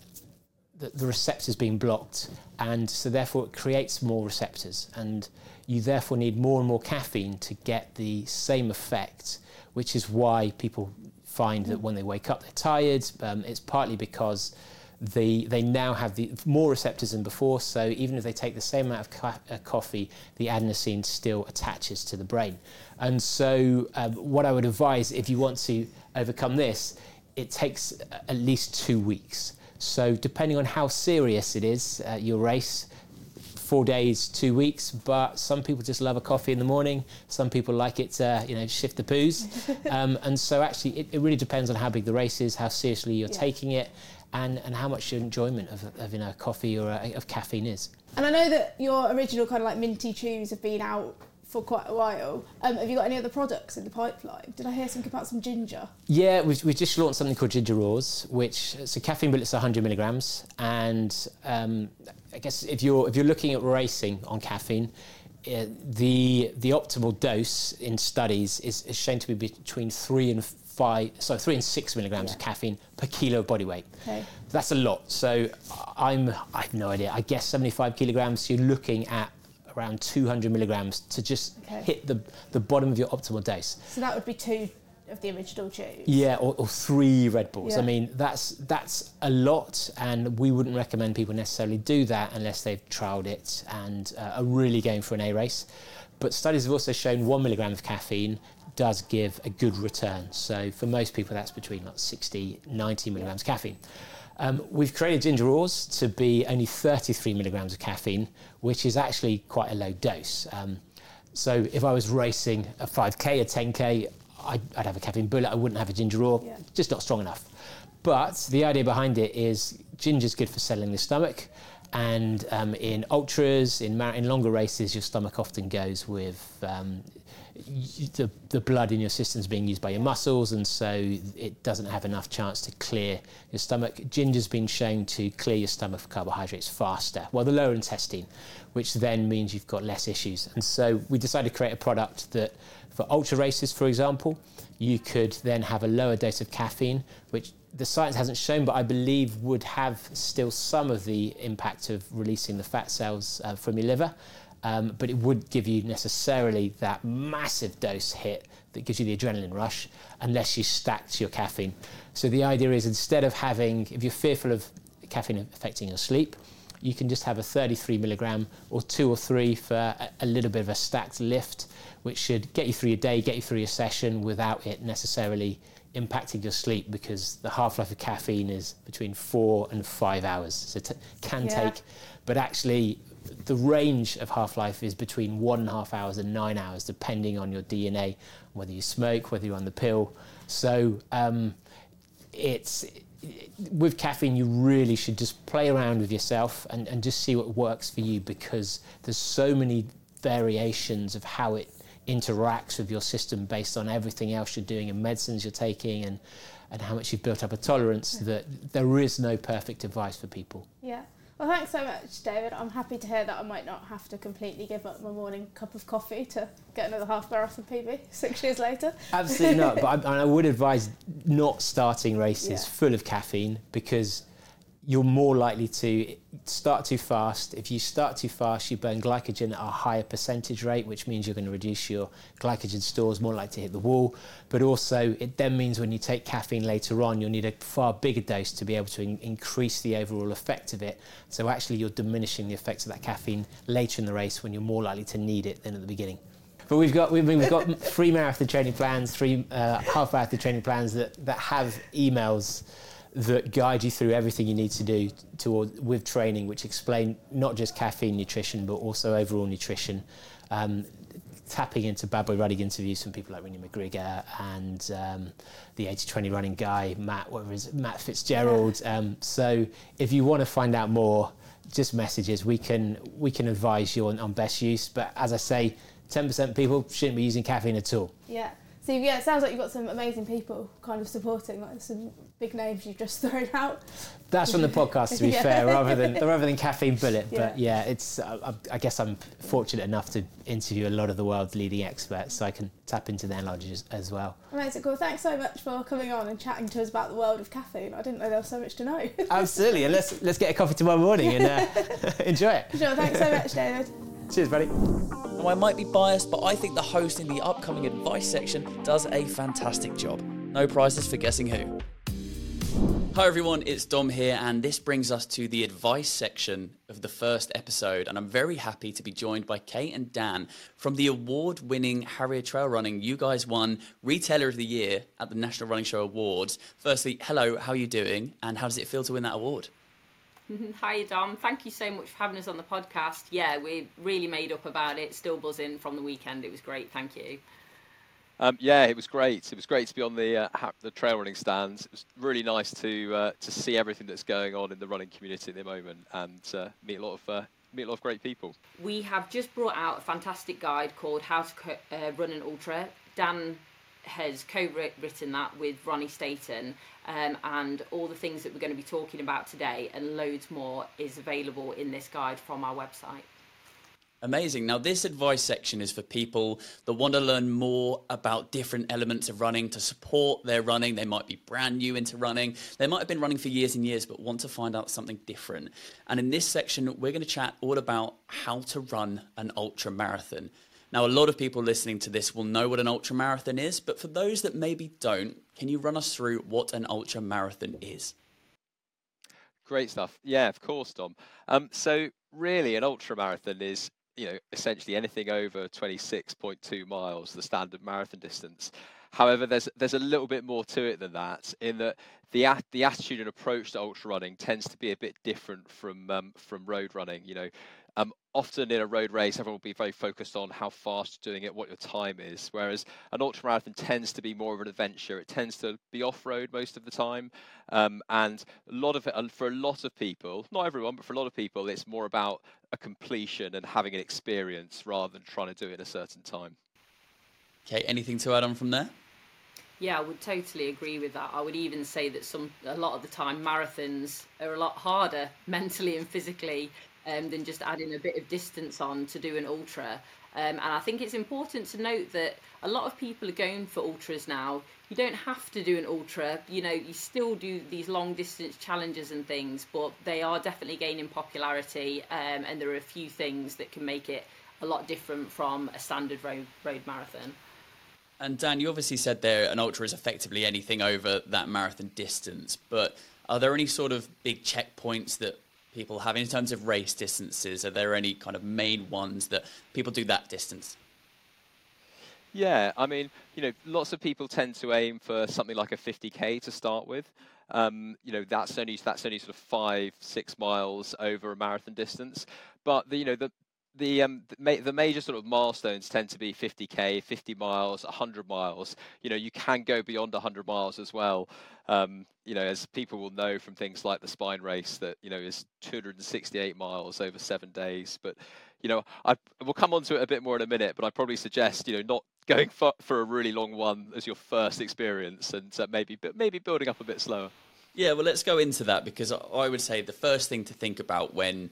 the, the receptors being blocked, and so therefore it creates more receptors, and you therefore need more and more caffeine to get the same effect, which is why people find that when they wake up they're tired. Um, it's partly because they they now have the more receptors than before. So even if they take the same amount of uh, coffee, the adenosine still attaches to the brain. And so um, what I would advise if you want to overcome this, it takes at least two weeks. So depending on how serious it is, uh, your race. Four days, two weeks, but some people just love a coffee in the morning. Some people like it to, you know, shift the poos. um, and so actually, it, it really depends on how big the race is, how seriously you're taking it, and, and how much your enjoyment of, of you know, coffee or uh, of caffeine is. And I know that your original kind of like minty chews have been out for quite a while. Um, have you got any other products in the pipeline? Did I hear something about some ginger? Yeah, we've, we've just launched something called Ginger Raws, which so caffeine bullets are 100 milligrams, and um, I guess if you're if you're looking at racing on caffeine, uh, the the optimal dose in studies is, is shown to be between three and five, sorry, three and six milligrams of caffeine per kilo of body weight. Okay. That's a lot. So I'm I have no idea. I guess 75 kilograms. So you're looking at around 200 milligrams to just Okay. hit the the bottom of your optimal dose. So that would be two of the original chews. Yeah, or, or three Red Bulls. I mean, that's that's a lot, and we wouldn't recommend people necessarily do that unless they've trialed it and uh, are really going for an A race. But studies have also shown one milligram of caffeine does give a good return. So for most people, that's between like 60, 90 milligrams of caffeine. Um, we've created ginger raws to be only 33 milligrams of caffeine, which is actually quite a low dose. Um, so if I was racing a 5k, a 10k, I'd, I'd have a caffeine bullet. I wouldn't have a ginger raw, Yeah. just not strong enough. But the idea behind it is ginger's good for settling the stomach, and um, in ultras, in, mar- in longer races, your stomach often goes with um, the, the blood in your system is being used by your muscles, and so it doesn't have enough chance to clear your stomach. Ginger's been shown to clear your stomach for carbohydrates faster, well, the lower intestine, which then means you've got less issues. And so we decided to create a product that, for ultra races, for example, you could then have a lower dose of caffeine, which the science hasn't shown, but I believe would have still some of the impact of releasing the fat cells uh, from your liver. Um, but it would give you necessarily that massive dose hit that gives you the adrenaline rush unless you stacked your caffeine. So the idea is instead of having, if you're fearful of caffeine affecting your sleep, you can just have a 33 milligram or two or three for a, a little bit of a stacked lift, which should get you through your day, get you through your session without it necessarily impacting your sleep because the half-life of caffeine is between four and five hours. So it can Yeah. take, but actually the range of half-life is between one and a half hours and nine hours, depending on your DNA, whether you smoke, whether you're on the pill. So um, it's with caffeine you really should just play around with yourself and, and just see what works for you because there's so many variations of how it interacts with your system based on everything else you're doing and medicines you're taking and, and how much you've built up a tolerance that there is no perfect advice for people. Yeah. Well, thanks so much, David. I'm happy to hear that I might not have to completely give up my morning cup of coffee to get another half marathon PB six years later. Absolutely not. But I, I would advise not starting races Yeah. full of caffeine because you're more likely to start too fast. If you start too fast, you burn glycogen at a higher percentage rate, which means you're going to reduce your glycogen stores, more likely to hit the wall. But also, it then means when you take caffeine later on, you'll need a far bigger dose to be able to in- increase the overall effect of it. So actually, you're diminishing the effects of that caffeine later in the race when you're more likely to need it than at the beginning. But we've got we've, we've got three marathon training plans, three uh, half marathon training plans that, that have emails that guide you through everything you need to do toward, with training, which explain not just caffeine nutrition but also overall nutrition. Um, tapping into Bad Boy Running interviews from people like Renee McGregor and um, the 80-20 running guy Matt, whatever it is, Matt Fitzgerald. Um, so if you want to find out more, just messages. We can we can advise you on, on best use. But as I say, 10% of people shouldn't be using caffeine at all. Yeah. So yeah, it sounds like you've got some amazing people kind of supporting, like some big names you've just thrown out. That's from the podcast, to be Yeah. fair, rather than rather than caffeine bullet. Yeah. But yeah, it's. I, I guess I'm fortunate enough to interview a lot of the world's leading experts, so I can tap into their knowledge as, as well. Amazing, cool. Thanks so much for coming on and chatting to us about the world of caffeine. I didn't know there was so much to know. Absolutely, and let's let's get a coffee tomorrow morning and uh, enjoy it. sure, thanks so much, David. Cheers, buddy. Now, I might be biased, but I think the host in the upcoming advice section does a fantastic job. No prizes for guessing who. Hi everyone, it's Dom here, and this brings us to the advice section of the first episode. And I'm very happy to be joined by Kate and Dan from the award winning Harrier Trail Running. You guys won Retailer of the Year at the National Running Show Awards. Firstly, hello, how are you doing? And how does it feel to win that award? Hi, Dom. Thank you so much for having us on the podcast. Yeah, we're really made up about it. Still buzzing from the weekend. It was great. Thank you. Um, yeah, it was great. It was great to be on the uh, the trail running stands. It was really nice to uh, to see everything that's going on in the running community at the moment and uh, meet a lot of uh, meet a lot of great people. We have just brought out a fantastic guide called How to Co- uh, Run an Ultra. Dan has co-written that with Ronnie Staton, um, and all the things that we're going to be talking about today and loads more is available in this guide from our website. Amazing. Now, this advice section is for people that want to learn more about different elements of running to support their running. They might be brand new into running. They might have been running for years and years, but want to find out something different. And in this section, we're going to chat all about how to run an ultra marathon. Now, a lot of people listening to this will know what an ultra marathon is, but for those that maybe don't, can you run us through what an ultra marathon is? Great stuff. Yeah, of course, Dom. Um, so really, an ultra marathon is you know essentially anything over 26.2 miles, the standard marathon distance. However, there's there's a little bit more to it than that. In that the the attitude and approach to ultra running tends to be a bit different from um, from road running. You know, um, often in a road race, everyone will be very focused on how fast you're doing it, what your time is. Whereas an ultra marathon tends to be more of an adventure. It tends to be off road most of the time, um, and a lot of it and for a lot of people, not everyone, but for a lot of people, it's more about a completion and having an experience rather than trying to do it in a certain time. Okay, anything to add on from there? Yeah, I would totally agree with that. I would even say that some a lot of the time marathons are a lot harder mentally and physically um, than just adding a bit of distance on to do an ultra. Um, and I think it's important to note that a lot of people are going for ultras now. You don't have to do an ultra. You know, you still do these long distance challenges and things, but they are definitely gaining popularity. Um, and there are a few things that can make it a lot different from a standard road road marathon. And Dan, you obviously said there an ultra is effectively anything over that marathon distance, but are there any sort of big checkpoints that people have in terms of race distances? Are there any kind of main ones that people do that distance? Yeah, I mean, you know, lots of people tend to aim for something like a 50k to start with. Um, you know, that's only that's only sort of five, six miles over a marathon distance. But the, you know, the the um, the, ma- the major sort of milestones tend to be 50k, 50 miles, 100 miles. You know, you can go beyond 100 miles as well. Um, you know, as people will know from things like the Spine race, that you know is 268 miles over seven days. But you know, I we'll come on to it a bit more in a minute. But I probably suggest you know not going for, for a really long one as your first experience, and uh, maybe maybe building up a bit slower. Yeah, well, let's go into that because I would say the first thing to think about when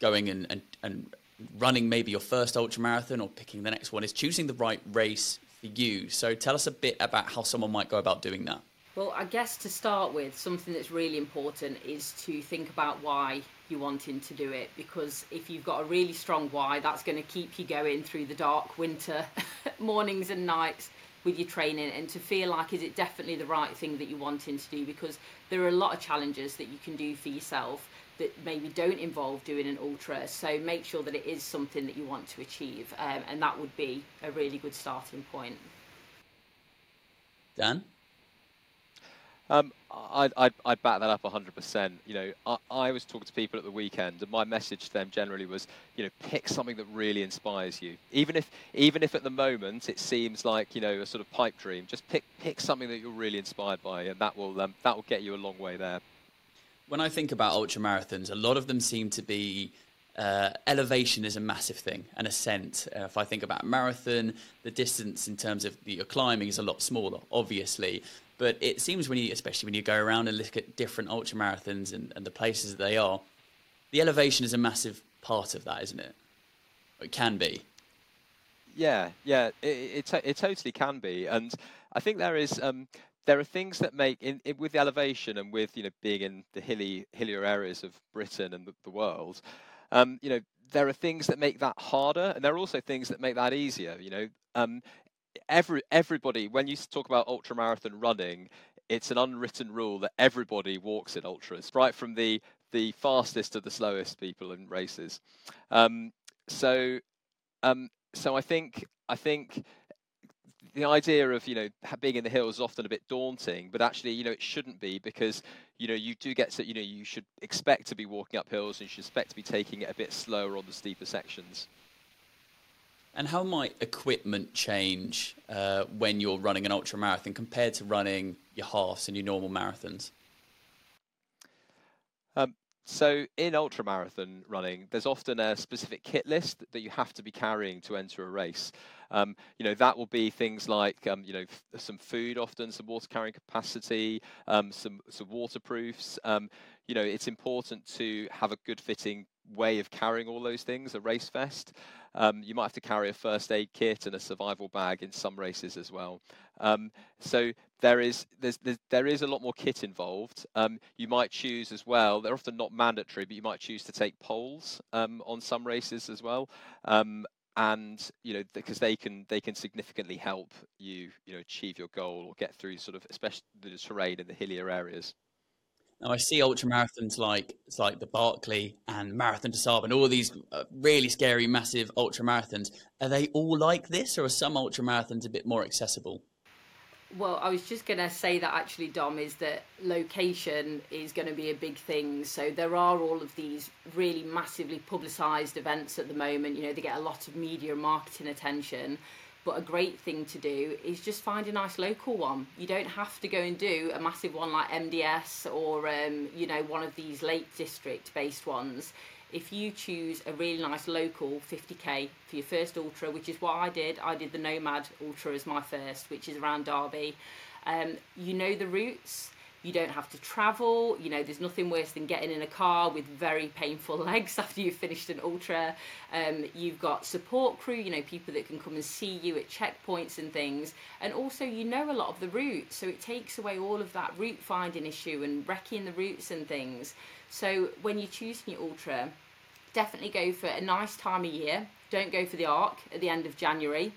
going and, and, and running maybe your first ultra marathon or picking the next one is choosing the right race for you. So tell us a bit about how someone might go about doing that. Well, I guess to start with, something that's really important is to think about why you're wanting to do it. Because if you've got a really strong why, that's going to keep you going through the dark winter mornings and nights with your training and to feel like is it definitely the right thing that you're wanting to do because there are a lot of challenges that you can do for yourself that maybe don't involve doing an ultra so make sure that it is something that you want to achieve um, and that would be a really good starting point dan um, I'd, I'd, I'd back that up 100%. You know, I, I was talking to people at the weekend, and my message to them generally was, you know, pick something that really inspires you. Even if, even if at the moment it seems like, you know, a sort of pipe dream, just pick, pick something that you're really inspired by, and that will, um, that will get you a long way there. When I think about ultra marathons, a lot of them seem to be uh, elevation is a massive thing, an ascent. Uh, if I think about marathon, the distance in terms of the, your climbing is a lot smaller, obviously. But it seems when you, especially when you go around and look at different ultra marathons and, and the places that they are, the elevation is a massive part of that, isn't it? It can be. Yeah, yeah, it, it, it totally can be, and I think there is um, there are things that make in, in, with the elevation and with you know being in the hilly hillier areas of Britain and the, the world, um, you know there are things that make that harder, and there are also things that make that easier. You know, um, every everybody when you talk about ultra marathon running, it's an unwritten rule that everybody walks in ultras, right from the the fastest to the slowest people in races. Um, so, um, so I think I think the idea of you know being in the hills is often a bit daunting, but actually you know it shouldn't be because you know you do get to you know you should expect to be walking up hills and you should expect to be taking it a bit slower on the steeper sections. And how might equipment change uh, when you're running an ultra marathon compared to running your halves and your normal marathons? Um, so in ultra marathon running, there's often a specific kit list that you have to be carrying to enter a race. Um, you know that will be things like um, you know f- some food, often some water carrying capacity, um, some some waterproofs. Um, you know it's important to have a good fitting way of carrying all those things. A race vest. Um, you might have to carry a first aid kit and a survival bag in some races as well. Um, so there is there's, there's, there is a lot more kit involved. You might choose as well. They're often not mandatory, but you might choose to take poles on some races as well. And you know because they can they can significantly help you you know achieve your goal or get through sort of especially the terrain in the hillier areas. Now I see ultra marathons like it's like the Barkley and Marathon des Sables and all these uh, really scary, massive ultra marathons. Are they all like this, or are some ultra marathons a bit more accessible? Well, I was just going to say that actually, Dom, is that location is going to be a big thing. So there are all of these really massively publicised events at the moment. You know, they get a lot of media and marketing attention. But a great thing to do is just find a nice local one. You don't have to go and do a massive one like MDS or um, you know one of these Lake District based ones. If you choose a really nice local 50k for your first ultra, which is what I did, I did the Nomad Ultra as my first, which is around Derby. Um, you know the routes you don't have to travel. You know, there's nothing worse than getting in a car with very painful legs after you've finished an ultra. Um, you've got support crew, you know, people that can come and see you at checkpoints and things. And also, you know a lot of the routes, so it takes away all of that route finding issue and recceing the routes and things. So when you're choosing your ultra, definitely go for a nice time of year. Don't go for the arc at the end of January.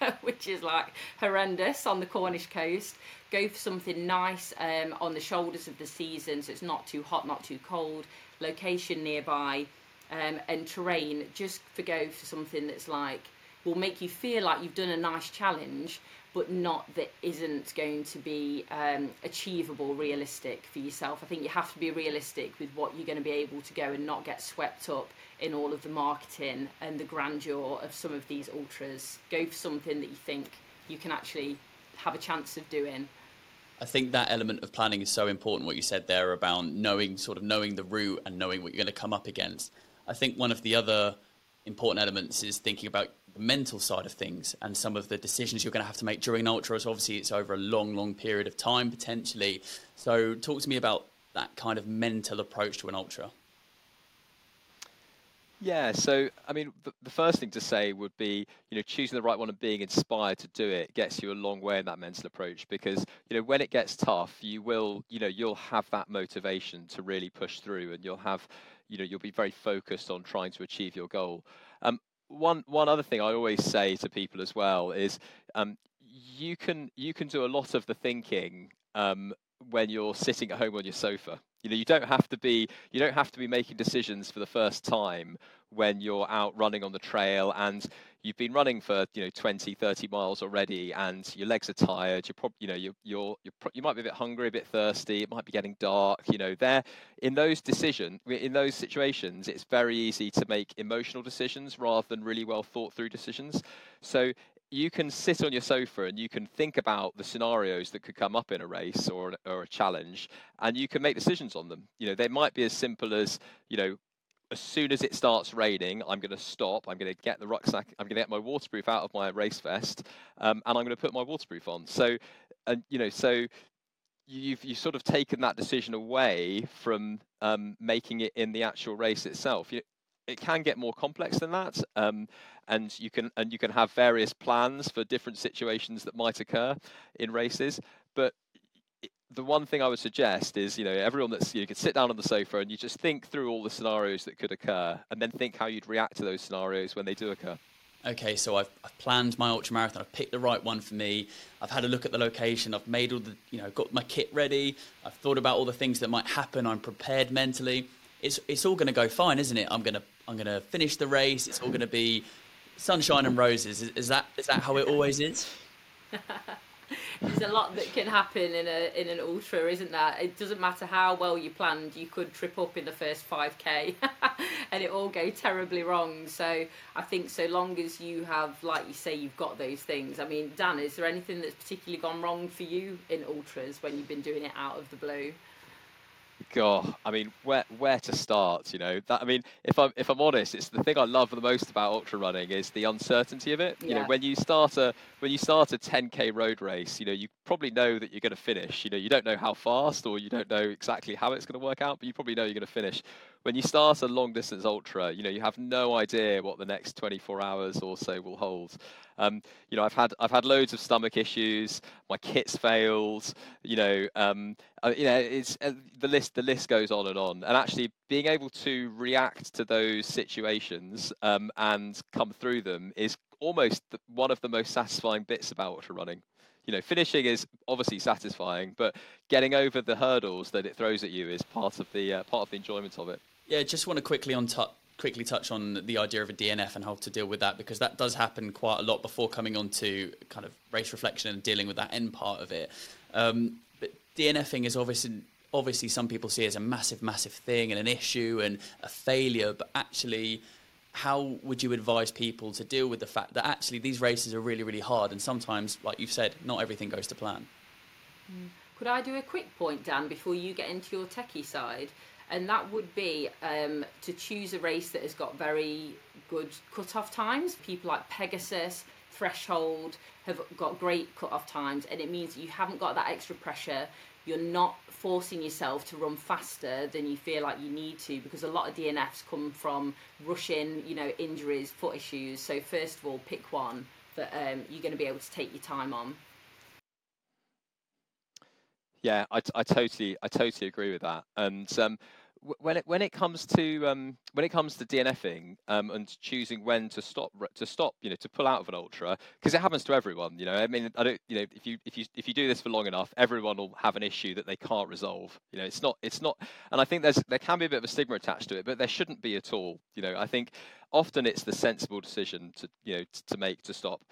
which is like horrendous on the Cornish coast. Go for something nice um, on the shoulders of the season, so it's not too hot, not too cold. Location nearby, um, and terrain. Just for go for something that's like will make you feel like you've done a nice challenge, but not that isn't going to be um, achievable, realistic for yourself. I think you have to be realistic with what you're going to be able to go and not get swept up in all of the marketing and the grandeur of some of these ultras. Go for something that you think you can actually have a chance of doing. I think that element of planning is so important. What you said there about knowing, sort of knowing the route and knowing what you're going to come up against. I think one of the other important elements is thinking about the mental side of things and some of the decisions you're going to have to make during an ultra. ultras. Obviously, it's over a long, long period of time potentially. So, talk to me about that kind of mental approach to an ultra. Yeah, so I mean, the, the, first thing to say would be, you know, choosing the right one and being inspired to do it gets you a long way in that mental approach because, you know, when it gets tough, you will, you know, you'll have that motivation to really push through and you'll have, you know, you'll be very focused on trying to achieve your goal. Um, one one other thing I always say to people as well is, um, you can you can do a lot of the thinking um, when you're sitting at home on your sofa. You know, you don't have to be you don't have to be making decisions for the first time when you're out running on the trail and you've been running for you know 20 30 miles already and your legs are tired you're probably you know you're, you're, you're you might be a bit hungry a bit thirsty it might be getting dark you know there in those decisions in those situations it's very easy to make emotional decisions rather than really well thought through decisions. So you can sit on your sofa and you can think about the scenarios that could come up in a race or, or a challenge and you can make decisions on them. You know they might be as simple as you know as soon as it starts raining i'm going to stop i'm going to get the rucksack i'm going to get my waterproof out of my race vest um, and i'm going to put my waterproof on. So and you know so you've you sort of taken that decision away from um, making it in the actual race itself. You, it can get more complex than that um, and you can and you can have various plans for different situations that might occur in races but the one thing I would suggest is, you know, everyone that's you, could sit down on the sofa and you just think through all the scenarios that could occur, and then think how you'd react to those scenarios when they do occur. Okay, so I've, I've planned my ultra marathon. I've picked the right one for me. I've had a look at the location. I've made all the, you know, got my kit ready. I've thought about all the things that might happen. I'm prepared mentally. It's it's all going to go fine, isn't it? I'm gonna I'm gonna finish the race. It's all going to be sunshine and roses. Is, is that is that how it always is? there's a lot that can happen in a in an ultra, isn't there? It doesn't matter how well you planned, you could trip up in the first 5k and it all go terribly wrong. So I think so long as you have, like you say, you've got those things. I mean, Dan, is there anything that's particularly gone wrong for you in ultras when you've been doing it out of the blue? God, I mean, where where to start? You know, that I mean, if I'm if I'm honest, it's the thing I love the most about ultra running is the uncertainty of it. You know, when you start a when you start a 10k road race, you know, you probably know that you're going to finish. You know, you don't know how fast or you don't know exactly how it's going to work out, but you probably know you're going to finish. When you start a long distance ultra, you know, you have no idea what the next 24 hours or so will hold. Um, you know, I've had I've had loads of stomach issues. My kit's failed. You know, um, uh, you know, it's uh, the list the list goes on and on. And actually, being able to react to those situations um, and come through them is almost one of the most satisfying bits about ultra running. You know, finishing is obviously satisfying, but getting over the hurdles that it throws at you is part of the uh, part of the enjoyment of it. Yeah, just want to quickly on touch quickly touch on the idea of a DNF and how to deal with that because that does happen quite a lot before coming on to kind of race reflection and dealing with that end part of it. Um, but DNFing is obviously obviously some people see as a massive, massive thing and an issue and a failure, but actually. How would you advise people to deal with the fact that actually these races are really, really hard, and sometimes, like you've said, not everything goes to plan? Mm. Could I do a quick point, Dan, before you get into your techie side? And that would be um, to choose a race that has got very good cut-off times. People like Pegasus, Threshold have got great cut-off times, and it means you haven't got that extra pressure. You're not forcing yourself to run faster than you feel like you need to because a lot of DNFs come from rushing, you know, injuries, foot issues. So first of all, pick one that um, you're going to be able to take your time on. Yeah, I, I totally, I totally agree with that. And um, when it when it comes to um, when it comes to DNFing um, and choosing when to stop to stop, you know, to pull out of an ultra, because it happens to everyone. You know, I mean, I don't, you know, if you if you if you do this for long enough, everyone will have an issue that they can't resolve. You know, it's not it's not, and I think there's there can be a bit of a stigma attached to it, but there shouldn't be at all. You know, I think often it's the sensible decision to you know to make to stop.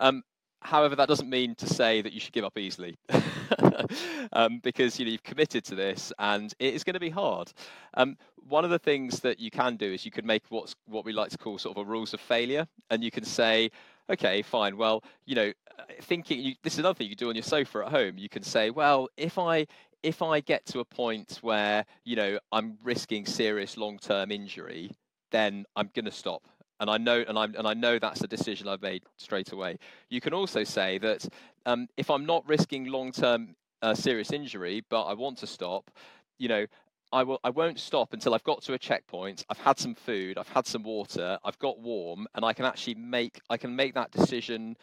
Um, however, that doesn't mean to say that you should give up easily. um, because you know you've committed to this, and it is going to be hard. Um, one of the things that you can do is you can make what's what we like to call sort of a rules of failure, and you can say, okay, fine. Well, you know, uh, thinking you, this is another thing you can do on your sofa at home. You can say, well, if I if I get to a point where you know I'm risking serious long-term injury, then I'm going to stop. And I know, and I and I know that's a decision I've made straight away. You can also say that um, if I'm not risking long-term uh, serious injury, but I want to stop, you know, I will. I won't stop until I've got to a checkpoint. I've had some food. I've had some water. I've got warm, and I can actually make. I can make that decision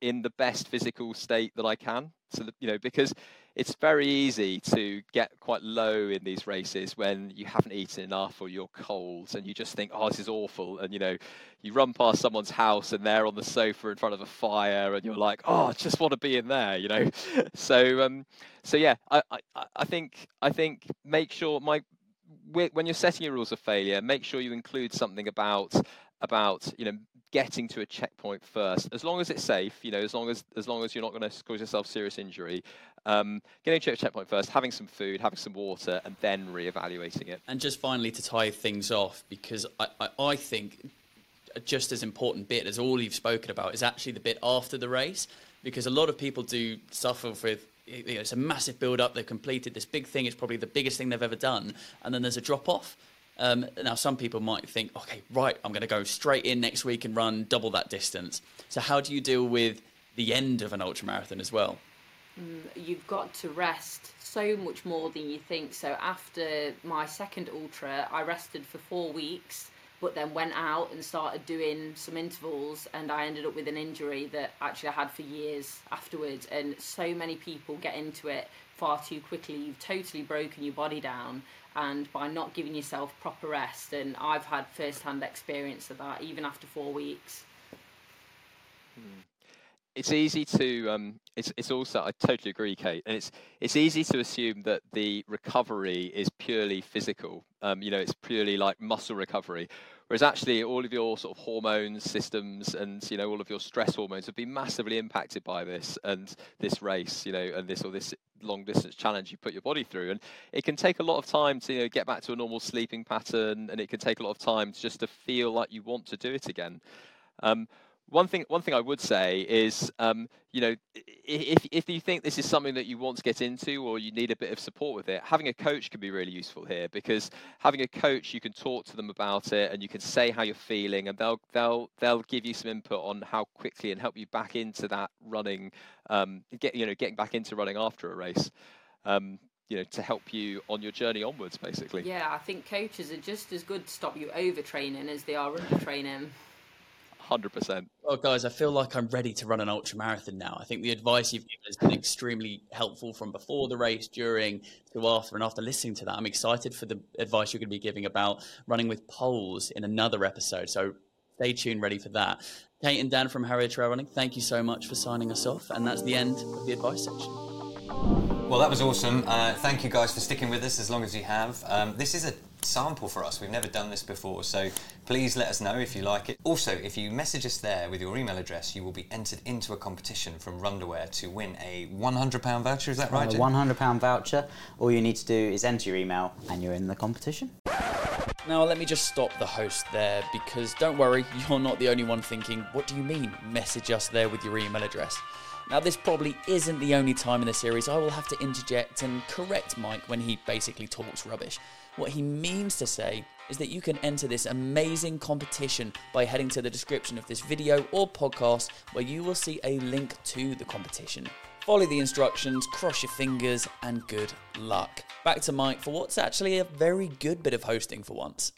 in the best physical state that I can. So that, you know, because it's very easy to get quite low in these races when you haven't eaten enough or you're cold and you just think, oh, this is awful. And you know, you run past someone's house and they're on the sofa in front of a fire and you're like, oh, I just want to be in there, you know. so, um, so yeah, I, I, I think, I think, make sure my when you're setting your rules of failure, make sure you include something about about you know getting to a checkpoint first as long as it's safe you know as long as as long as you're not going to cause yourself serious injury um, getting to a checkpoint first having some food having some water and then re-evaluating it. And just finally to tie things off because i, I, I think just as important bit as all you've spoken about is actually the bit after the race because a lot of people do suffer with you know, it's a massive build up they've completed this big thing it's probably the biggest thing they've ever done and then there's a drop off um, now, some people might think, okay, right, I'm going to go straight in next week and run double that distance. So, how do you deal with the end of an ultra marathon as well? Mm, you've got to rest so much more than you think. So, after my second ultra, I rested for four weeks, but then went out and started doing some intervals, and I ended up with an injury that actually I had for years afterwards. And so many people get into it far too quickly. You've totally broken your body down and by not giving yourself proper rest. And I've had first hand experience of that even after four weeks. Hmm. It's easy to. Um, it's it's also. I totally agree, Kate. And it's it's easy to assume that the recovery is purely physical. Um, you know, it's purely like muscle recovery. Whereas actually, all of your sort of hormones, systems, and you know, all of your stress hormones have been massively impacted by this and this race, you know, and this or this long distance challenge you put your body through. And it can take a lot of time to you know, get back to a normal sleeping pattern, and it can take a lot of time just to feel like you want to do it again. Um, one thing one thing I would say is um, you know if if you think this is something that you want to get into or you need a bit of support with it having a coach can be really useful here because having a coach you can talk to them about it and you can say how you're feeling and they'll they'll they'll give you some input on how quickly and help you back into that running um, get you know getting back into running after a race um, you know to help you on your journey onwards basically. Yeah i think coaches are just as good to stop you overtraining as they are under training 100%. Well, guys, I feel like I'm ready to run an ultra marathon now. I think the advice you've given has been extremely helpful from before the race, during, to after, and after listening to that. I'm excited for the advice you're going to be giving about running with poles in another episode. So stay tuned, ready for that. Kate and Dan from Harrier Trail Running, thank you so much for signing us off. And that's the end of the advice section. Well, that was awesome. Uh, thank you guys for sticking with us as long as you have. Um, this is a sample for us. We've never done this before, so please let us know if you like it. Also, if you message us there with your email address, you will be entered into a competition from Runderwear to win a £100 voucher. Is that right? A £100 voucher. All you need to do is enter your email and you're in the competition. Now, let me just stop the host there because don't worry, you're not the only one thinking, what do you mean, message us there with your email address? Now, this probably isn't the only time in the series I will have to interject and correct Mike when he basically talks rubbish. What he means to say is that you can enter this amazing competition by heading to the description of this video or podcast where you will see a link to the competition. Follow the instructions, cross your fingers, and good luck. Back to Mike for what's actually a very good bit of hosting for once.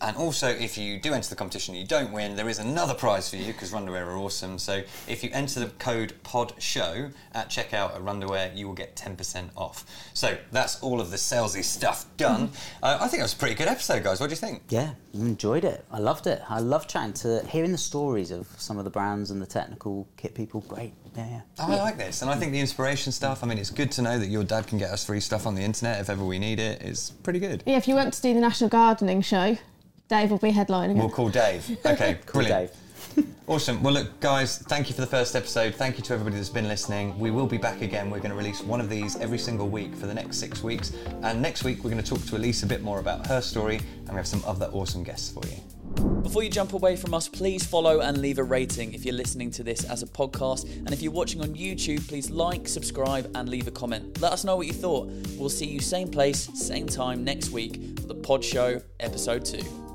And also, if you do enter the competition and you don't win, there is another prize for you because Runderwear are awesome. So if you enter the code PODSHOW at checkout at Runderwear, you will get 10% off. So that's all of the salesy stuff done. Mm-hmm. Uh, I think it was a pretty good episode, guys. What do you think? Yeah, you enjoyed it. I loved it. I love chatting to hearing the stories of some of the brands and the technical kit people. Great. Yeah, yeah. Oh, I like this. And I think the inspiration stuff, I mean, it's good to know that your dad can get us free stuff on the internet if ever we need it. It's pretty good. Yeah, if you want to do the National Gardening Show, Dave will be headlining We'll it. call Dave. Okay, Cool, brilliant. Dave. Awesome. Well, look, guys, thank you for the first episode. Thank you to everybody that's been listening. We will be back again. We're going to release one of these every single week for the next six weeks. And next week, we're going to talk to Elise a bit more about her story, and we have some other awesome guests for you. Before you jump away from us, please follow and leave a rating if you're listening to this as a podcast. And if you're watching on YouTube, please like, subscribe, and leave a comment. Let us know what you thought. We'll see you same place, same time next week for the Pod Show, episode 2.